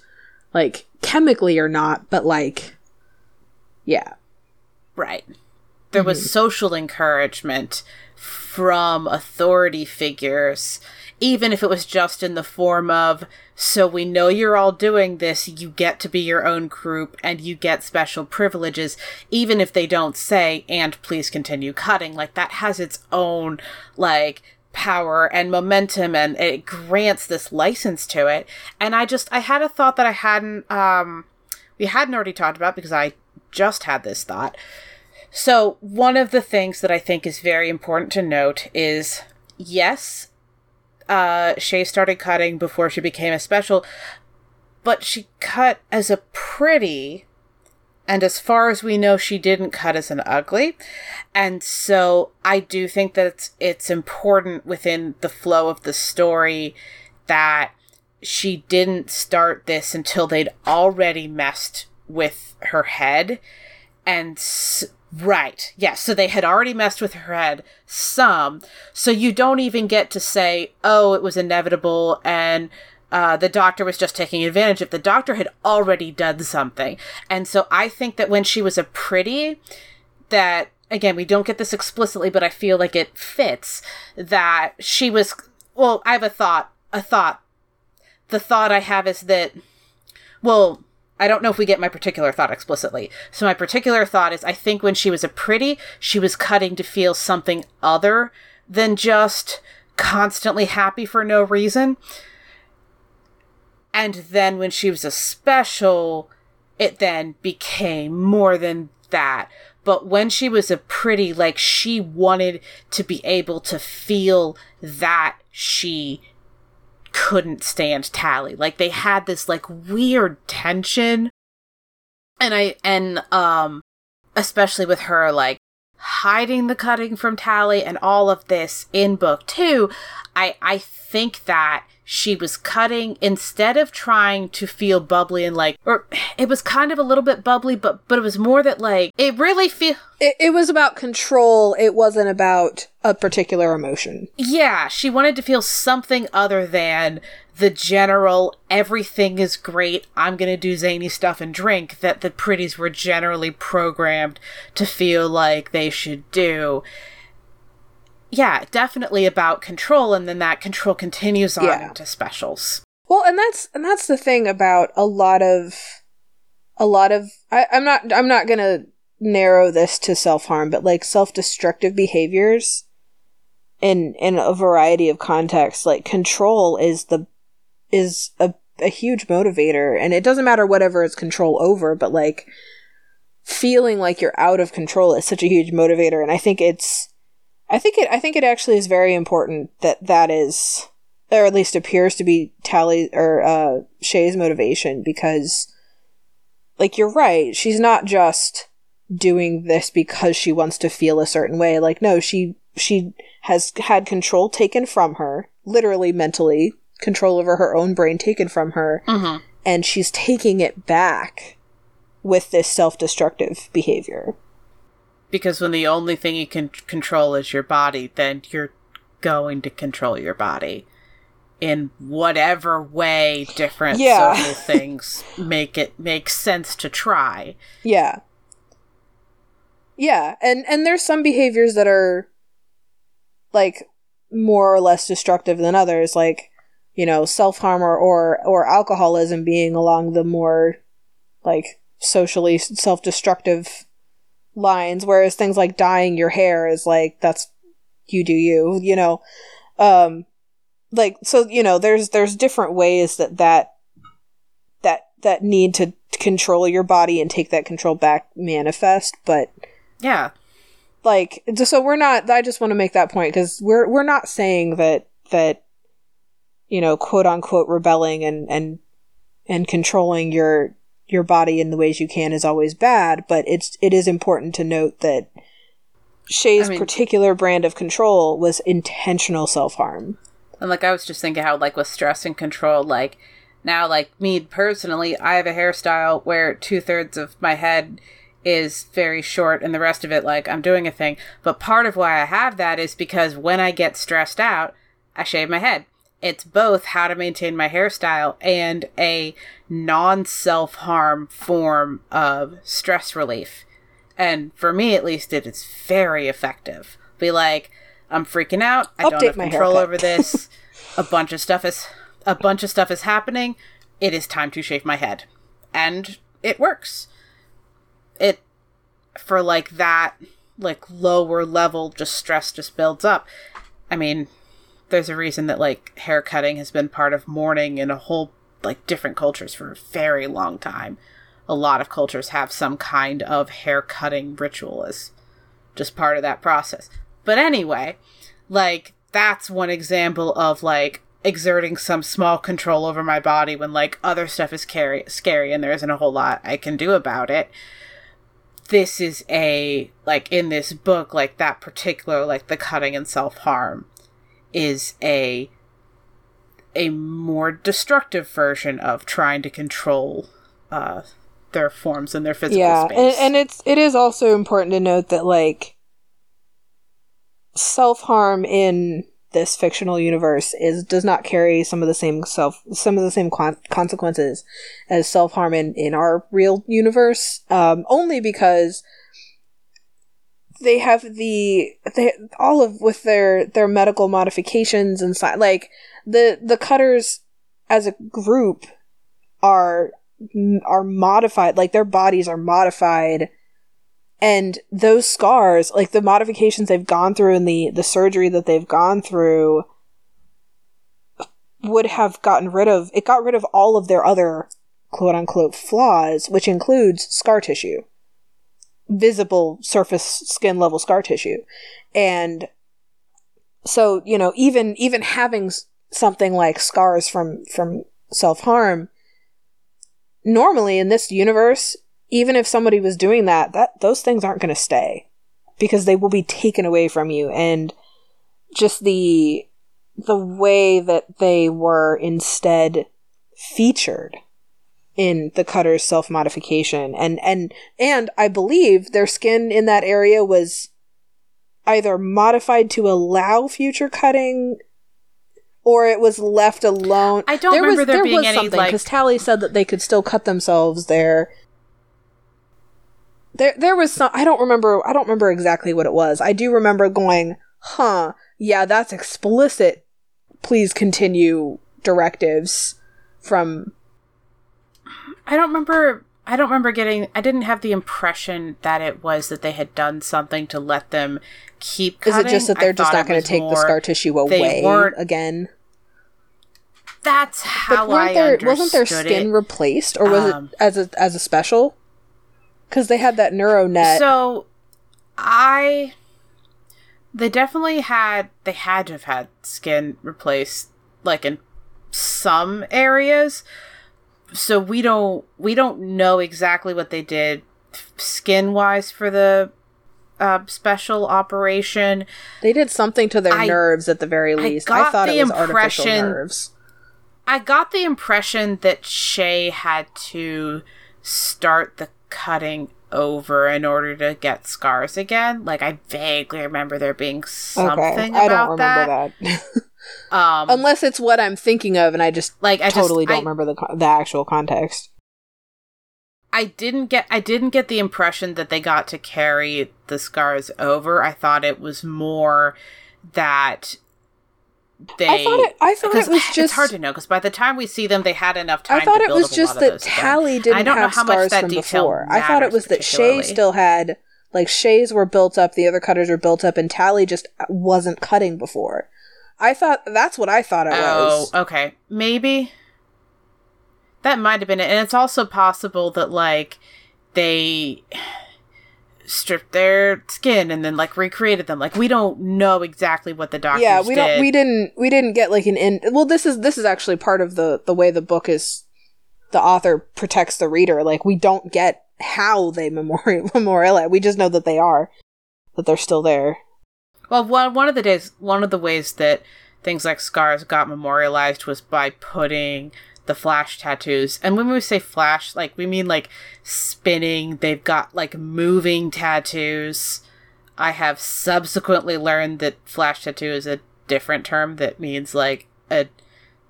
like chemically or not but like yeah. Right. There was mm-hmm. social encouragement from authority figures, even if it was just in the form of, so we know you're all doing this, you get to be your own group and you get special privileges, even if they don't say, and please continue cutting. Like, that has its own, like, power and momentum and it grants this license to it and i just i had a thought that i hadn't um we hadn't already talked about because i just had this thought so one of the things that i think is very important to note is yes uh shay started cutting before she became a special but she cut as a pretty and as far as we know, she didn't cut as an ugly. And so I do think that it's, it's important within the flow of the story that she didn't start this until they'd already messed with her head. And right, yes, yeah, so they had already messed with her head some. So you don't even get to say, oh, it was inevitable and uh, the doctor was just taking advantage of. The doctor had already done something. And so I think that when she was a pretty, that again, we don't get this explicitly, but I feel like it fits that she was. Well, I have a thought. A thought. The thought I have is that, well, I don't know if we get my particular thought explicitly. So my particular thought is I think when she was a pretty, she was cutting to feel something other than just constantly happy for no reason. And then when she was a special, it then became more than that. But when she was a pretty, like, she wanted to be able to feel that she couldn't stand Tally. Like, they had this, like, weird tension. And I, and, um, especially with her, like, hiding the cutting from Tally and all of this in book two, I, I think that she was cutting instead of trying to feel bubbly and like or it was kind of a little bit bubbly but but it was more that like it really feel it, it was about control. It wasn't about a particular emotion. Yeah she wanted to feel something other than the general everything is great i'm gonna do zany stuff and drink that the pretties were generally programmed to feel like they should do yeah, definitely about control, and then that control continues on yeah. into specials. Well, and that's and that's the thing about a lot of a lot of I, I'm not I'm not gonna narrow this to self harm, but like self destructive behaviors in in a variety of contexts, like control is the is a a huge motivator, and it doesn't matter whatever it's control over, but like feeling like you're out of control is such a huge motivator, and I think it's I think it. I think it actually is very important that that is, or at least appears to be Tally or uh, Shay's motivation because, like, you're right. She's not just doing this because she wants to feel a certain way. Like, no, she she has had control taken from her, literally mentally control over her own brain taken from her, mm-hmm. and she's taking it back with this self-destructive behavior because when the only thing you can control is your body, then you're going to control your body in whatever way different yeah. social [laughs] things make it make sense to try. Yeah. Yeah, and and there's some behaviors that are like more or less destructive than others, like you know, self harm or, or or alcoholism being along the more like socially self destructive lines, whereas things like dyeing your hair is like that's you do you, you know. Um like so you know there's there's different ways that that that that need to control your body and take that control back manifest, but yeah. Like so we're not I just want to make that point cuz we're we're not saying that that you know, quote unquote rebelling and and and controlling your your body in the ways you can is always bad, but it's it is important to note that Shay's I mean, particular brand of control was intentional self harm. And like I was just thinking how like with stress and control, like now like me personally, I have a hairstyle where two thirds of my head is very short and the rest of it like I'm doing a thing. But part of why I have that is because when I get stressed out, I shave my head it's both how to maintain my hairstyle and a non self harm form of stress relief. And for me, at least, it is very effective. Be like, I'm freaking out. I Update don't have control over this. [laughs] a bunch of stuff is a bunch of stuff is happening. It is time to shave my head, and it works. It for like that like lower level just stress just builds up. I mean, there's a reason that like hair cutting has been part of mourning in a whole like different cultures for a very long time. A lot of cultures have some kind of hair cutting ritual as just part of that process. But anyway, like that's one example of like exerting some small control over my body when like other stuff is scary scary and there isn't a whole lot I can do about it. This is a like in this book like that particular like the cutting and self-harm is a a more destructive version of trying to control uh their forms and their physical yeah, space. and, and it's it is also important to note that like self harm in this fictional universe is does not carry some of the same self some of the same con- consequences as self harm in in our real universe. Um, only because they have the they all of with their their medical modifications and si- like the the cutters as a group are are modified like their bodies are modified. And those scars like the modifications they've gone through and the the surgery that they've gone through would have gotten rid of it got rid of all of their other quote unquote flaws which includes scar tissue visible surface skin level scar tissue. And so you know even even having something like scars from from self-harm normally in this universe even if somebody was doing that that those things aren't going to stay because they will be taken away from you. And just the the way that they were instead featured in the cutter's self modification and and and I believe their skin in that area was either modified to allow future cutting or it was left alone. I don't remember was, there there being was any, something like- because Tally said that they could still cut themselves there. There, there was some. I don't remember. I don't remember exactly what it was. I do remember going, "Huh, yeah, that's explicit." Please continue directives from I don't remember. I don't remember getting. I didn't have the impression that it was that they had done something to let them keep. Is it just that they're just not going to take the scar tissue away again? That's how But I understood wasn't their skin it. replaced, or was Um, it as a as a special? Because they had that neuro net. So, I. They definitely had. They had to have had skin replaced, like in some areas. So we don't. We don't know exactly what they did, skin wise for the uh, special operation. they did something to their I- nerves at the very least. I, got thought the it was artificial nerves. I got the impression that Shay had to start the cutting over in order to get scars again. Like I vaguely remember there being something I about don't remember that. [laughs] Um, Unless it's what I'm thinking of, and I just like I totally just, don't I, remember the the actual context. I didn't get I didn't get the impression that they got to carry the scars over. I thought it was more that they. I thought it. I thought it was it's just. hard to know because by the time we see them, they had enough time. I thought it was just that. Tally didn't I don't know have how much scars that from before. I thought it was that Shay still had like Shay's were built up, the other cutters were built up, and Tally just wasn't cutting before. I thought that's what I thought it Oh, was. okay. Maybe that might have been it. And it's also possible that like they stripped their skin and then like recreated them. Like we don't know exactly what the doctors yeah, we did. don't. We didn't. We didn't get like an in. Well, this is this is actually part of the the way the book is. The author protects the reader. Like we don't get how they [laughs] memorial memorialize. We just know that they are, that they're still there. Well, one one of the days, one of the ways that things like scars got memorialized was by putting the flash tattoos. And when we say flash, like we mean like spinning. They've got like moving tattoos. I have subsequently learned that flash tattoo is a different term that means like a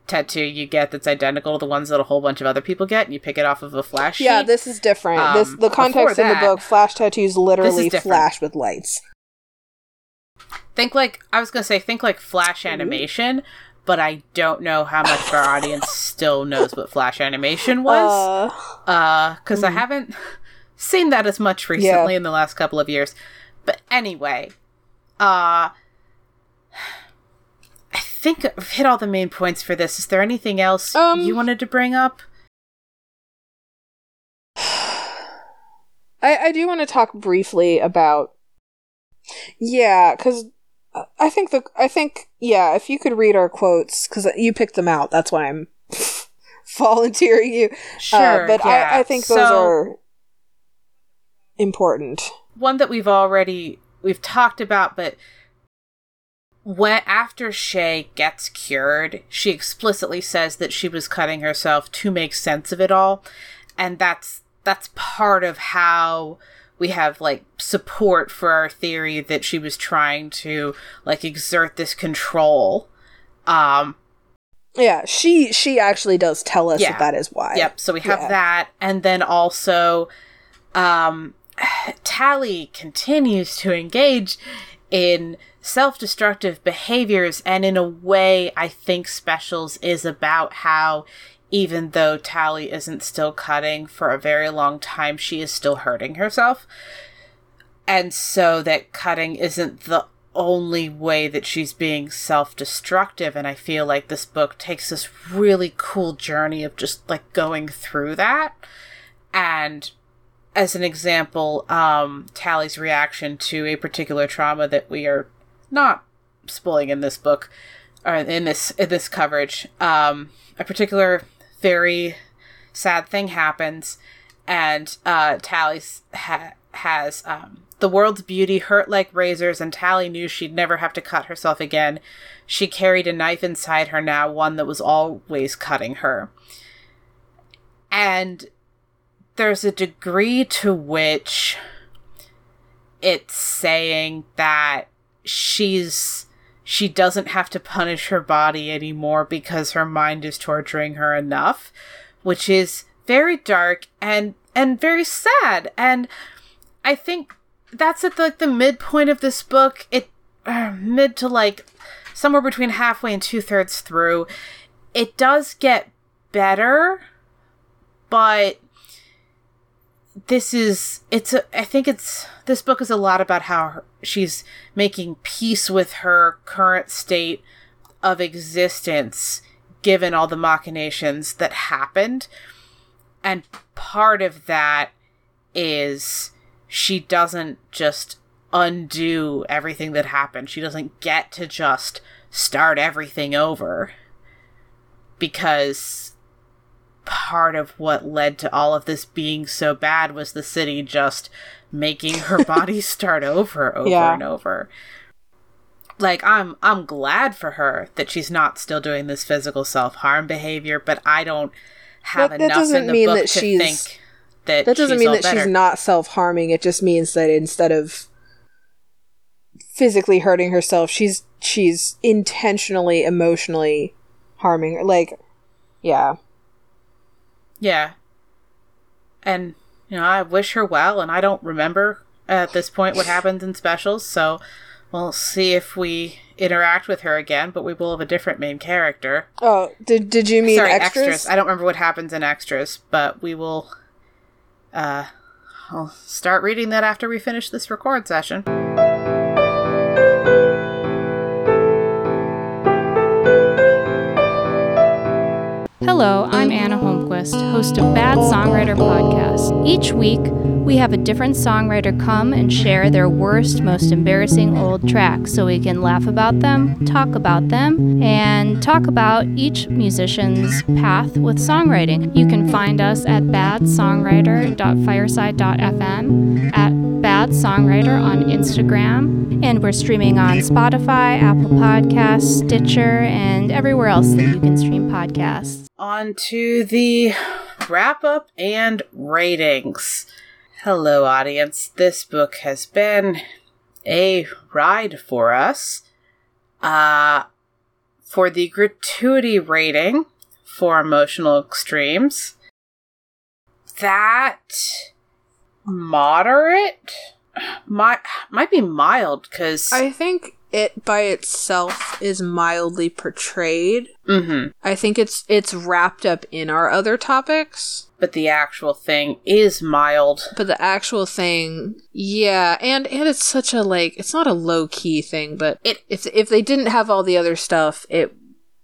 tattoo you get that's identical to the ones that a whole bunch of other people get, and you pick it off of a flash sheet. Yeah, this is different. Um, this the context before in the book. Flash tattoos literally flash with lights. Think like I was gonna say, think like Flash animation, but I don't know how much of our audience still knows what Flash animation was. Uh, Uh, because I haven't [laughs] seen that as much recently in the last couple of years. But anyway, uh, I think I've hit all the main points for this. Is there anything else Um, you wanted to bring up? [sighs] I, I do want to talk briefly about yeah because i think the i think yeah if you could read our quotes because you picked them out that's why i'm [laughs] volunteering you Sure, Uh, but yeah. I, I think those So- are important one that we've already we've talked about, but when after Shay gets cured, she explicitly says that she was cutting herself to make sense of it all, and that's that's part of how we have like support for our theory that she was trying to like exert this control. Um, yeah she she actually does tell us Yeah. that that is why Yep. So we have Yeah. that, and then also, um, [sighs] Tally continues to engage in self-destructive behaviors, and in a way, I think Specials is about how. Even though Tally isn't still cutting for a very long time, she is still hurting herself. And so that cutting isn't the only way that she's being self destructive. And I feel like this book takes this really cool journey of just like going through that. And as an example, um, Tally's reaction to a particular trauma that we are not spoiling in this book or in this in this coverage. Um, a particular very sad thing happens, and uh, Tally ha- has um, the world's beauty hurt like razors, and Tally knew she'd never have to cut herself again. She carried a knife inside her now, one that was always cutting her. And there's a degree to which it's saying that she's she doesn't have to punish her body anymore because her mind is torturing her enough which is very dark and and very sad. And i think that's at like the midpoint of this book. It uh, mid to like somewhere between halfway and two-thirds through. It does get better but this is it's a i think it's this book is a lot about how her, she's making peace with her current state of existence given all the machinations that happened. And part of that is she doesn't just undo everything that happened. She doesn't get to just start everything over because part of what led to all of this being so bad was the city just making her [laughs] body start over over Yeah. and over like i'm i'm glad for her that she's not still doing this physical self-harm behavior but i don't have that enough doesn't in the mean book that to she's- think that that doesn't she's mean that better. she's not self-harming it just means that instead of physically hurting herself she's she's intentionally emotionally harming her like yeah Yeah. And, you know, I wish her well, and I don't remember at this point what happens in specials, so we'll see if we interact with her again, but we will have a different main character. oh did, did you mean Sorry, extras? extras? I don't remember what happens in extras, but we will, uh, I'll start reading that after we finish this record session. Hello, I'm Anna Holmquist, host of Bad Songwriter Podcast. Each week, we have a different songwriter come and share their worst, most embarrassing old tracks so we can laugh about them, talk about them, and talk about each musician's path with songwriting. You can find us at badsongwriter.fireside.fm, at Bad Songwriter on Instagram, and we're streaming on Spotify, Apple Podcasts, Stitcher, and everywhere else that you can stream podcasts. On to the wrap up and ratings. Hello, audience. This book has been a ride for us. Uh, for the gratuity rating for emotional extremes, that moderate might might be mild because i think it by itself is mildly portrayed. Mm-hmm. I think it's it's wrapped up in our other topics. But the actual thing is mild. But the actual thing, yeah, and and it's such a like it's not a low key thing, but It- if if they didn't have all the other stuff, it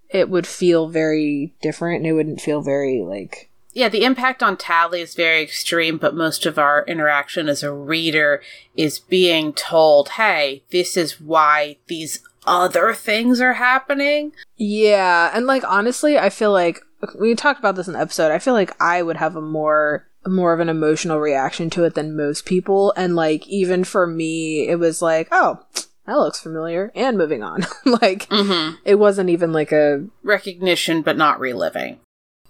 it would feel very different and it wouldn't feel very like Yeah, the impact on Tally is very extreme, but most of our interaction as a reader is being told, hey, this is why these other things are happening. Yeah, and like honestly, I feel like we talked about this in the episode. I feel like I would have a more more of an emotional reaction to it than most people, and like even for me, it was like, oh, that looks familiar, and moving on. [laughs] like Mm-hmm. it wasn't even like a Recognition, but not reliving.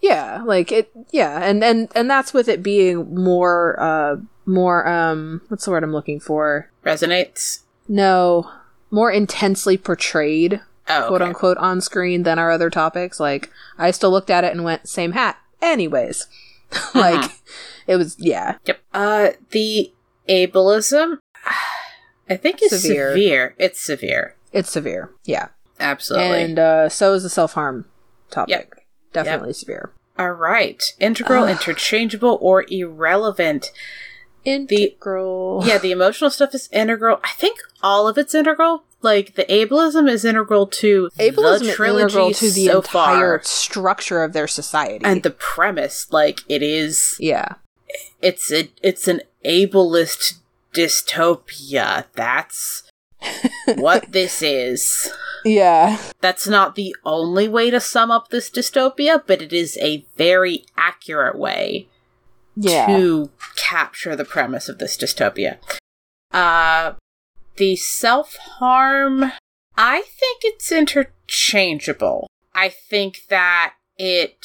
Yeah, like it yeah, and and and that's with it being more uh more um what's the word I'm looking for? Resonates. No, more intensely portrayed Oh, quote unquote on screen than our other topics. Like I still looked at it and went, same hat. Anyways. [laughs] like it was yeah. Yep. Uh, the ableism, I think is Severe. severe. It's severe. It's severe. Yeah. Absolutely. And uh so is the self harm topic. Yep. Definitely severe. All right. Integral, Ugh. interchangeable, or irrelevant. Integral. Yeah, the emotional stuff is integral. I think all of it's integral. Like the ableism is integral to Ableism the is trilogy integral to the so entire far, structure of their society. and the premise. Like it is, yeah. it's a, it's an ableist dystopia. That's [laughs] what this is. Yeah. That's not the only way to sum up this dystopia, but it is a very accurate way Yeah. to capture the premise of this dystopia. Uh the self-harm I think it's interchangeable. I think that it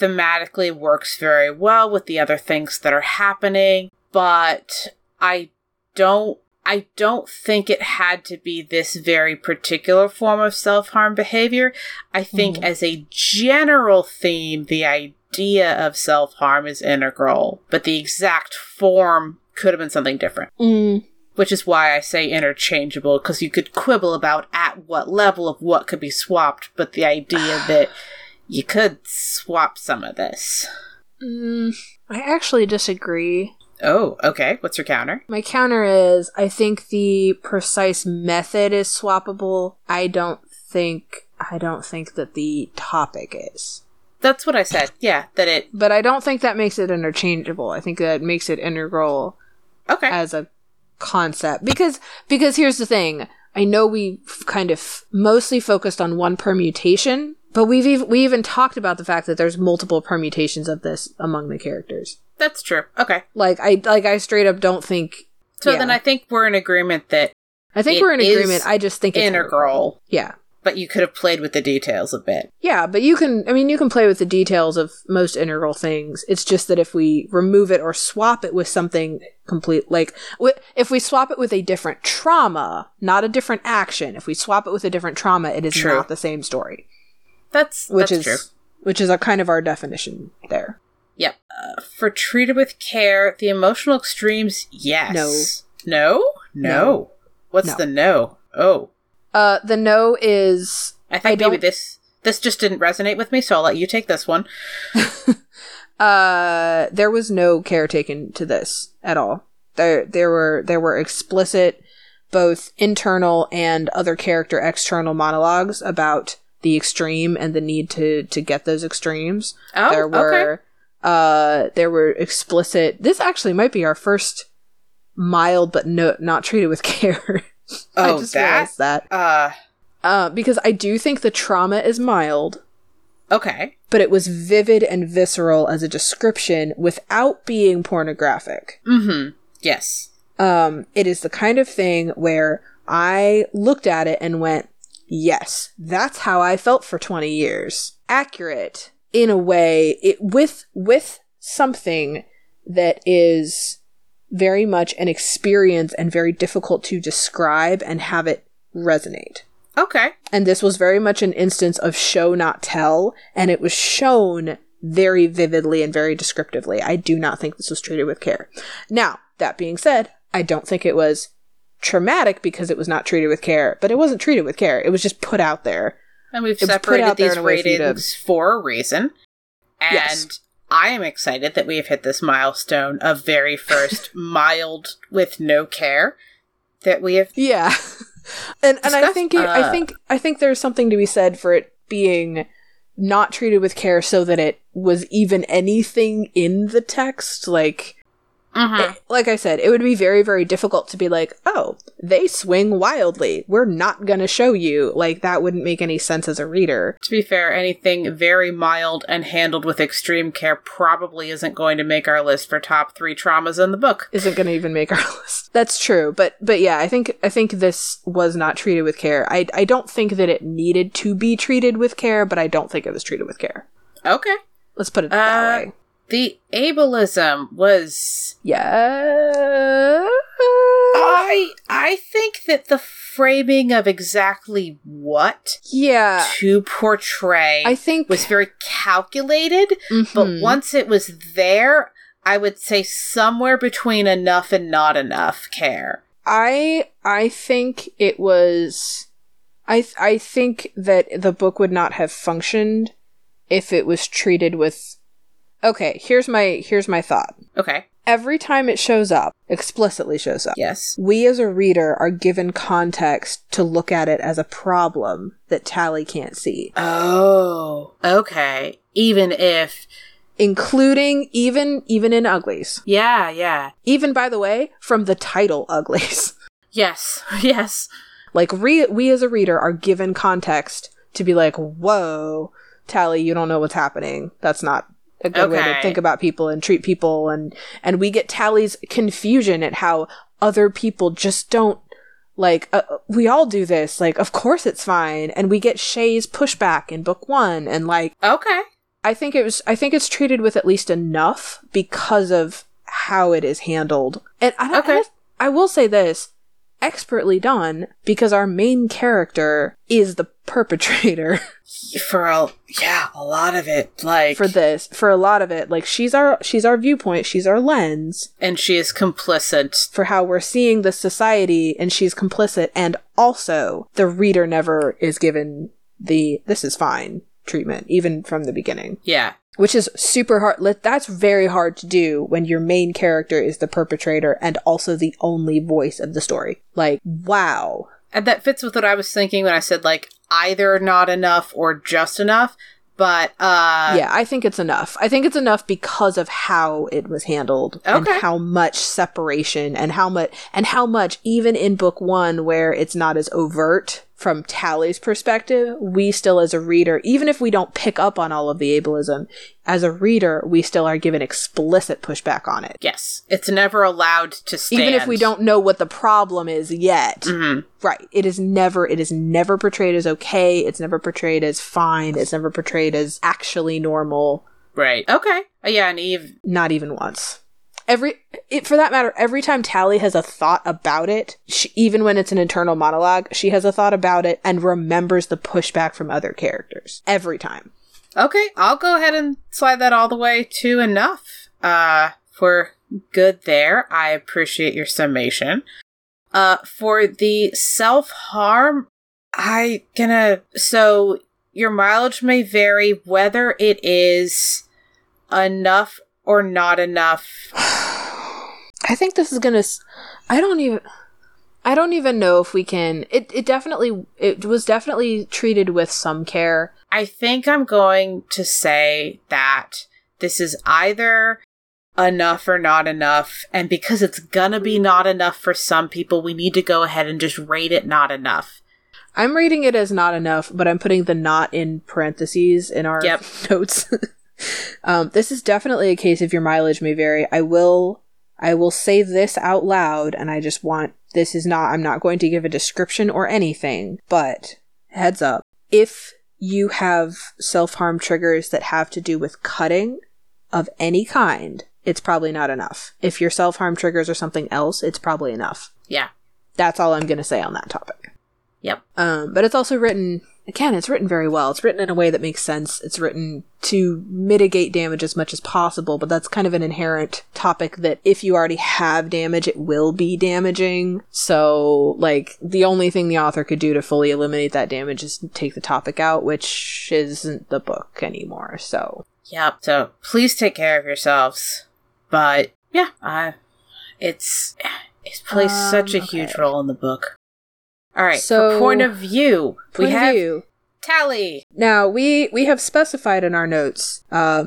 thematically works very well with the other things that are happening, but I don't I don't think it had to be this very particular form of self-harm behavior. I think Mhm. as a general theme, the idea of self-harm is integral, but the exact form could have been something different. Mm. Which is why I say interchangeable, because you could quibble about at what level of what could be swapped, but the idea [sighs] that you could swap some of this. Mm. I actually disagree. Oh, okay. What's your counter? My counter is I think the precise method is swappable. I don't think I don't think that the topic is. That's what I said. Yeah, that it. But I don't think that makes it interchangeable. I think that makes it integral Okay. as a concept because because here's the thing. I know we kind of mostly focused on one permutation, but we've ev- we even talked about the fact that there's multiple permutations of this among the characters. That's true. Okay. Like I like I straight up don't think So Yeah. then I think we're in agreement that I think we're in agreement. I just think it's integral, Yeah. but you could have played with the details a bit. Yeah, but you can I mean you can play with the details of most integral things. It's just that if we remove it or swap it with something complete like if we swap it with a different trauma, not a different action, if we swap it with a different trauma, it is True. not the same story. That's Which that's is true. which is a kind of our definition there. Yep. Uh, for treated with care, the emotional extremes, yes. No. No. No. No. What's No. the no? Oh, Uh the no is I I think maybe don't- this this just didn't resonate with me, so I'll let you take this one. [laughs] uh there was no care taken to this at all. There there were there were explicit both internal and other character external monologues about the extreme and the need to to get those extremes. Oh, there okay. Uh there were explicit this actually might be our first mild but no not treated with [laughs] care. I Oh, just that. realized that. Uh, Uh because I do think the trauma is mild okay. but it was vivid and visceral as a description without being pornographic. Mm-hmm. Yes. Um, it is the kind of thing where I looked at it and went, yes, that's how I felt for 20 years. Accurate in a way, it, with, with something that is very much an experience and very difficult to describe and have it resonate. Okay. And this was very much an instance of show not tell, and it was shown very vividly and very descriptively. I do not think this was treated with care. Now, that being said, I don't think it was traumatic because it was not treated with care, but it wasn't treated with care. It was just put out there. And we've It was put separated these in a way for you to- ratings for a reason. And Yes. I am excited that we have hit this milestone of very first [laughs] mild with no care that we have. Yeah. [laughs] and and I think it, I uh, think I think there's something to be said for it being not treated with care so that it was even anything in the text like Mhm. like I said, it would be very, very difficult to be like, oh, they swing wildly. We're not going to show you. Like, that wouldn't make any sense as a reader. To be fair, anything very mild and handled with extreme care probably isn't going to make our list for top three traumas in the book. Isn't going to even make our [laughs] list. That's true. But, but yeah, I think, I think this was not treated with care. I, I don't think that it needed to be treated with care, but I don't think it was treated with care. Okay. Let's put it that Uh, way. The ableism was Yeah. I I think that the framing of exactly what yeah. to portray I think was very calculated, but Mhm. once it was there, I would say somewhere between enough and not enough care. I I think it was I th- I think that the book would not have functioned if it was treated with Okay, here's my here's my thought. Okay. Every time it shows up, explicitly shows up. Yes. We as a reader are given context to look at it as a problem that Tally can't see, Oh. Okay. Even if including even even in Uglies. Yeah, yeah. Even by the way, from the title Uglies. [laughs] Yes. [laughs] Yes. Like re- we as a reader are given context to be like, "Whoa, Tally, you don't know what's happening. That's not a good way to think about people and treat people." And and we get Tally's confusion at how other people just don't like. Uh, we all do this. Like, of course it's fine. And we get Shay's pushback in book one, and like Okay. I think it was I think it's treated with at least enough because of how it is handled. And I, Okay. I, I will say this expertly done because our main character is the perpetrator. [laughs] For a yeah, a lot of it like for this for a lot of it. Like she's our she's our viewpoint. She's our lens. And she is complicit. for how we're seeing the society and she's complicit. And also the reader never is given the this is fine treatment even from the beginning. Yeah. Which is super hard. That's very hard to do when your main character is the perpetrator and also the only voice of the story. Like, wow. And that fits with what I was thinking when I said like either not enough or just enough. But uh yeah, I think it's enough. I think it's enough because of how it was handled and how much separation and how much and how much even in book 1 where it's not as overt from Tally's perspective, we still as a reader, even if we don't pick up on all of the ableism, as a reader, we still are given explicit pushback on it. yes, it's never allowed to stand. Even if we don't know what the problem is yet. Mhm. Right. It is never it is never portrayed as okay, it's never portrayed as fine, it's never portrayed as actually normal, Right. Okay. Yeah, and Eve not even once. Every it, for that matter, every time Tally has a thought about it, she, even when it's an internal monologue, she has a thought about it and remembers the pushback from other characters. Every time. Okay, I'll go ahead and slide that all the way to enough. Uh for good there. I appreciate your summation. Uh for the self-harm, I gonna so your mileage may vary whether it is enough or not enough. [sighs] I think this is gonna. I don't even. I don't even know if we can. It it definitely it was definitely treated with some care. I think I'm going to say that this is either enough or not enough. And because it's gonna be not enough for some people, we need to go ahead and just rate it not enough. I'm rating it as not enough, but I'm putting the not in parentheses in our Yep. [laughs] notes. Um, this is definitely a case of your mileage may vary. I will I will say this out loud, and I just want this is not I'm not going to give a description or anything, but heads up. If you have self harm triggers that have to do with cutting of any kind, it's probably not enough. If your self harm triggers are something else, it's probably enough. Yeah. That's all I'm going to say on that topic. Yep. Um, but it's also written again, it's written very well. It's written in a way that makes sense. It's written to mitigate damage as much as possible, but that's kind of an inherent topic that if you already have damage, it will be damaging. So, like, the only thing the author could do to fully eliminate that damage is take the topic out, which isn't the book anymore. So, Yep. So please take care of yourselves. But yeah, uh, it's it plays such a Um, huge role in the book. All right. So- point of view, we point of have view. Tally. Now we we have specified in our notes. Uh,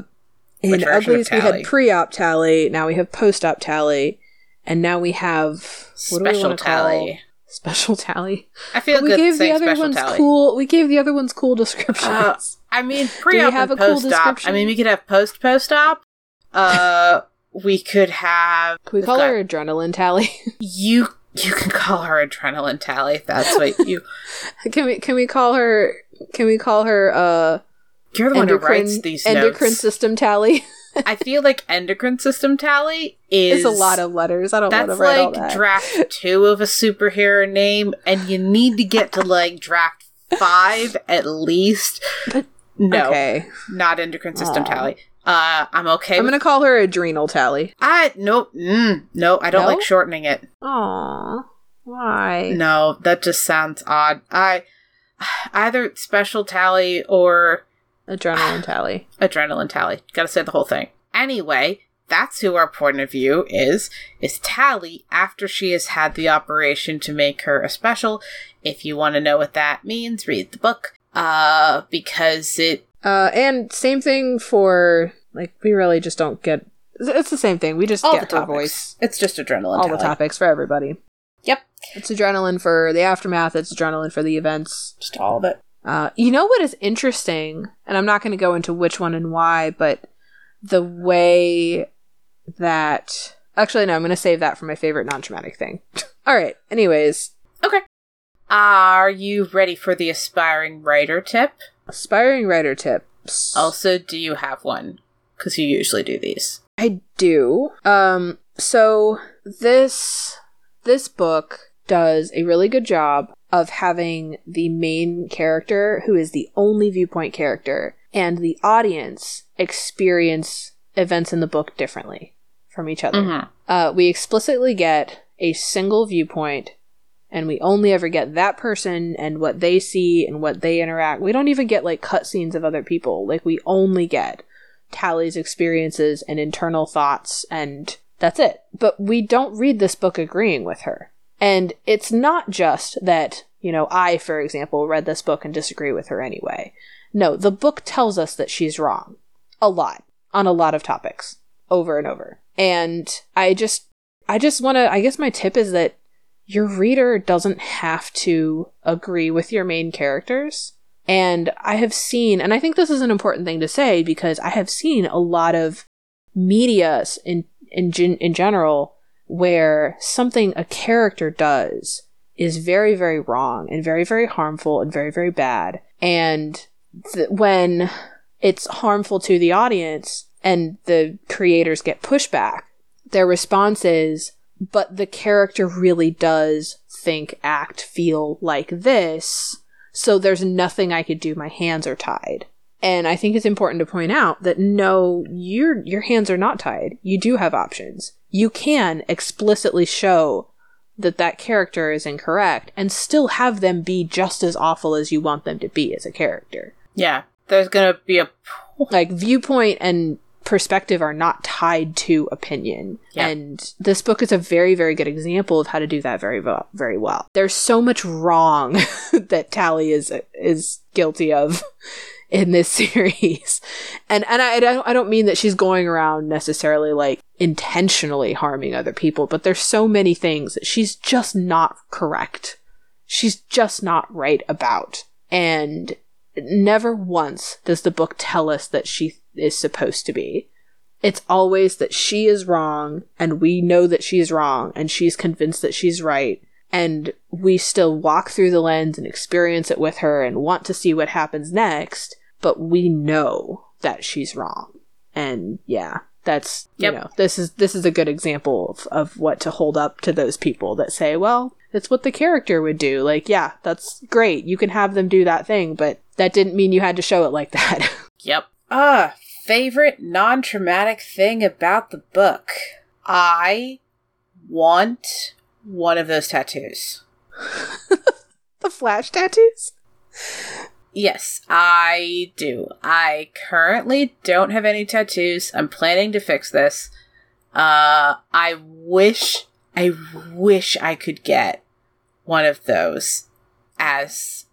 in Which version of uglies we had pre-op tally. Now we have post-op tally, and now we have what do we Special wanna call- tally. Special tally. I feel we gave the other ones tally. cool. We gave the other ones cool descriptions. Uh, I mean, [laughs] pre-op have and a cool post-op. description? I mean, we could have post-post-op. Uh, we could have. Can we call her adrenaline tally? [laughs] You you can call her adrenaline tally if that's what [laughs] you. can we can we call her? Can we call her uh You're the one who endocrine writes these endocrine notes. system tally? I feel like endocrine system tally is [laughs] it's a lot of letters. I don't want to write all like that. draft two of a superhero name, and you need to get to like draft five at least. But- no, Okay, not endocrine system Aw. tally. Uh, I'm okay. I'm with gonna call her adrenal tally. I nope. Mm, no, I don't No? like shortening it. Aw, why? No, that just sounds odd. I either special tally or Adrenaline tally. [sighs] adrenaline tally. Gotta say the whole thing. Anyway, that's who our point of view is. Is Tally after she has had the operation to make her a special. If you want to know what that means, read the book. Uh, because it Uh, and same thing for like we really just don't get. It's the same thing. We just all get the topics. voice. It's just adrenaline. All the topics for everybody. Yep, It's adrenaline for the aftermath. It's adrenaline for the events. just all of it. Uh, you know what is interesting, and I'm not going to go into which one and why, but the way that actually no, I'm going to save that for my favorite non-traumatic thing. [laughs] All right. Anyways, Okay. Are you ready for the aspiring writer tip? Aspiring writer tips. Also, do you have one? Because you usually do these. I do. Um so this this book does a really good job of having the main character who is the only viewpoint character and the audience experience events in the book differently from each other. Mhm. Uh, we explicitly get a single viewpoint and we only ever get that person and what they see and what they interact. We don't even get like cutscenes of other people. Like we only get Tally's experiences and internal thoughts and that's it. But we don't read this book agreeing with her. And it's not just that, you know, I, for example, read this book and disagree with her anyway. No, the book tells us that she's wrong. A lot. On a lot of topics. Over and over. And I just I just wanna I guess my tip is that your reader doesn't have to agree with your main characters. And I have seen, and I think this is an important thing to say because I have seen a lot of media in in in general where something a character does is very very wrong and very very harmful and very very bad. And th- when it's harmful to the audience and the creators get pushback, their response is, but the character really does think, act, feel like this, so there's nothing I could do. My hands are tied. And I think it's important to point out that no, your your hands are not tied. You do have options. You can explicitly show that that character is incorrect and still have them be just as awful as you want them to be as a character. Yeah, there's gonna be a. Like viewpoint and perspective are not tied to opinion. Yeah. And this book is a very very good example of how to do that very very well. There's so much wrong [laughs] that Tally is is guilty of [laughs] in this [laughs] series. And and I, I don't I don't mean that she's going around necessarily like intentionally harming other people, but there's so many things that she's just not correct. She's just not right about. And never once does the book tell us that she is supposed to be. It's always that she is wrong and we know that she's wrong and she's convinced that she's right and we still walk through the lens and experience it with her and want to see what happens next, but we know that she's wrong. And yeah, that's Yep. you know, this is this is a good example of, of what to hold up to those people that say, well, It's what the character would do. Like, yeah, that's great. You can have them do that thing, but that didn't mean you had to show it like that. [laughs] Yep. Ah, favorite non traumatic thing about the book. I want one of those tattoos. [laughs] the flash tattoos? Yes, I do. I currently don't have any tattoos. I'm planning to fix this. Uh, I wish, I wish I could get one of those as,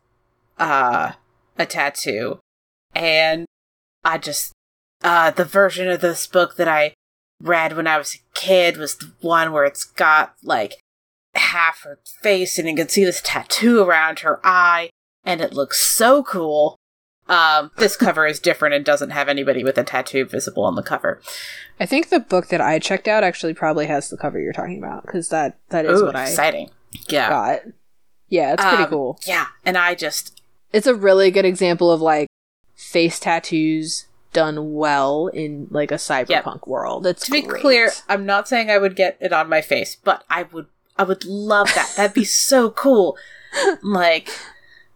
uh, a tattoo. And I just, uh, the version of this book that I read when I was a kid was the one where it's got, like, half her face and you can see this tattoo around her eye and it looks so cool. Um, this cover is different and doesn't have anybody with a tattoo visible on the cover. I think the book that I checked out actually probably has the cover you're talking about because that that is Ooh, what I exciting. Yeah. got. Yeah, it's pretty Um, cool. Yeah, and I just It's a really good example of like face tattoos done well in like a cyberpunk world. It's to be great. clear, I'm not saying I would get it on my face, but I would I would love that. That'd be so cool. [laughs] Like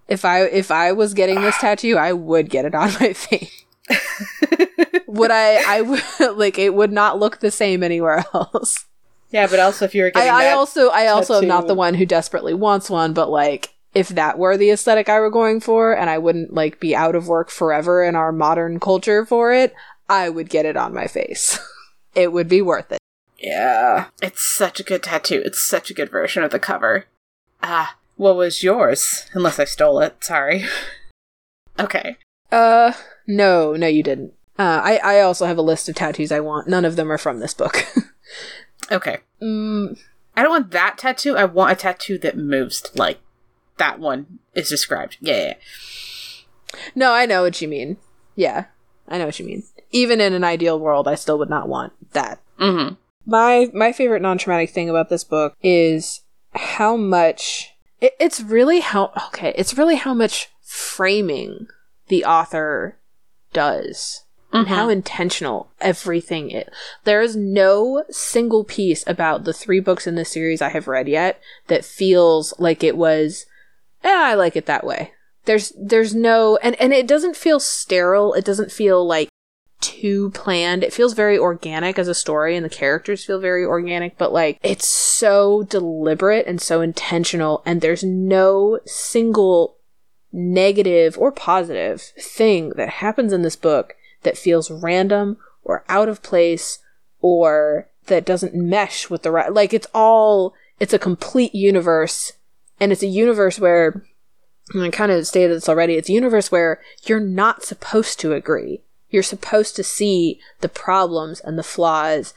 if I if I was getting this ah. tattoo, I would get it on my [laughs] face. [laughs] would I? I would like it would not look the same anywhere else. Yeah, but also if you're I, getting I that also I also am not the one who desperately wants one, but like if that were the aesthetic I were going for, and I wouldn't like be out of work forever in our modern culture for it, I would get it on my face. [laughs] it would be worth it. Yeah. It's such a good tattoo. It's such a good version of the cover. Ah, what was yours? Unless I stole it. Sorry. [laughs] okay. Uh, no, no, you didn't. Uh, I I also have a list of tattoos I want. None of them are from this book. [laughs] Okay. mm, I don't want that tattoo. I want a tattoo that moves like that one is described. Yeah, yeah, yeah. no, I know what you mean. Yeah, I know what you mean. Even in an ideal world, I still would not want that. Mm-hmm. My my favorite non-traumatic thing about this book is how much it, it's really how okay, it's really how much framing the author does. and how intentional everything is. There is no single piece about the three books in this series I have read yet that feels like it was, eh, I like it that way. There's, there's no, and, and it doesn't feel sterile. It doesn't feel like too planned. It feels very organic as a story and the characters feel very organic, but like it's so deliberate and so intentional and there's no single negative or positive thing that happens in this book that feels random or out of place or that doesn't mesh with the right like it's all it's a complete universe and it's a universe where and I kind of stated this already it's a universe where you're not supposed to agree. You're supposed to see the problems and the flaws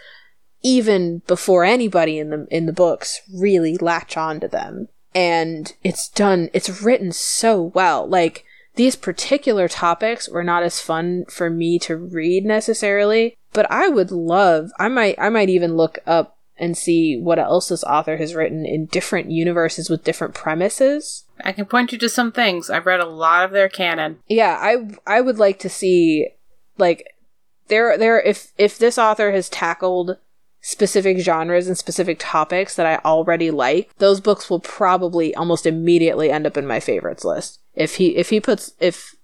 even before anybody in the in the books really latch onto them. And it's done it's written so well. Like these particular topics were not as fun for me to read necessarily but i would love i might i might even look up and see what else this author has written in different universes with different premises I can point you to some things. I've read a lot of their canon. yeah i i would like to see like there there if if this author has tackled specific genres and specific topics that i already like those books will probably almost immediately end up in my favorites list if he if he puts if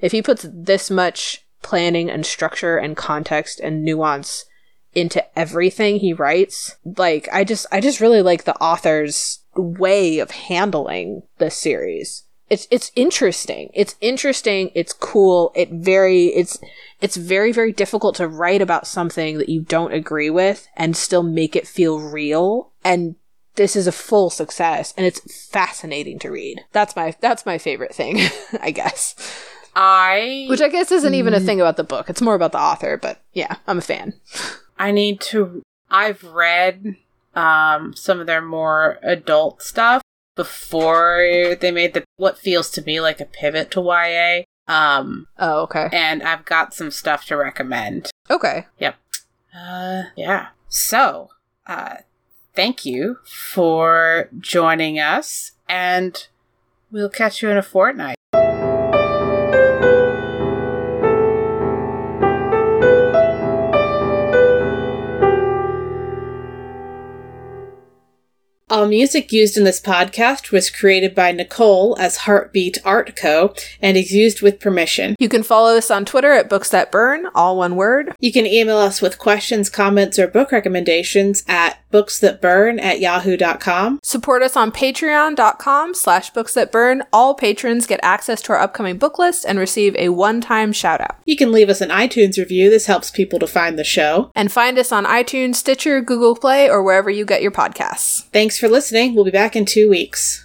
if he puts this much planning and structure and context and nuance into everything he writes. Like i just i just really like the author's way of handling this series. It's it's interesting. It's interesting. It's cool. It very it's it's very very difficult to write about something that you don't agree with and still make it feel real. And this is a full success and it's fascinating to read. That's my that's my favorite thing [laughs] i guess. I which i guess isn't even a mm. thing about the book. It's more about the author but yeah i'm a fan [laughs] I need to I've read um some of their more adult stuff before they made the what feels to me like a pivot to YA. Um oh okay and I've got some stuff to recommend. okay Yep. Uh yeah. So, uh thank you for joining us and we'll catch you in a fortnight. All music used in this podcast was created by Nicole as Heartbeat Art Co. and is used with permission. You can follow us on Twitter at Books That Burn, all one word. You can email us with questions, comments, or book recommendations at booksthatburn at yahoo.com. Support us on patreon.com slash books that burn. All patrons get access to our upcoming book list and receive a one-time shout out. You can leave us an iTunes review. This helps people to find the show. And find us on iTunes, Stitcher, Google Play, or wherever you get your podcasts. Thanks for listening. We'll be back in two weeks.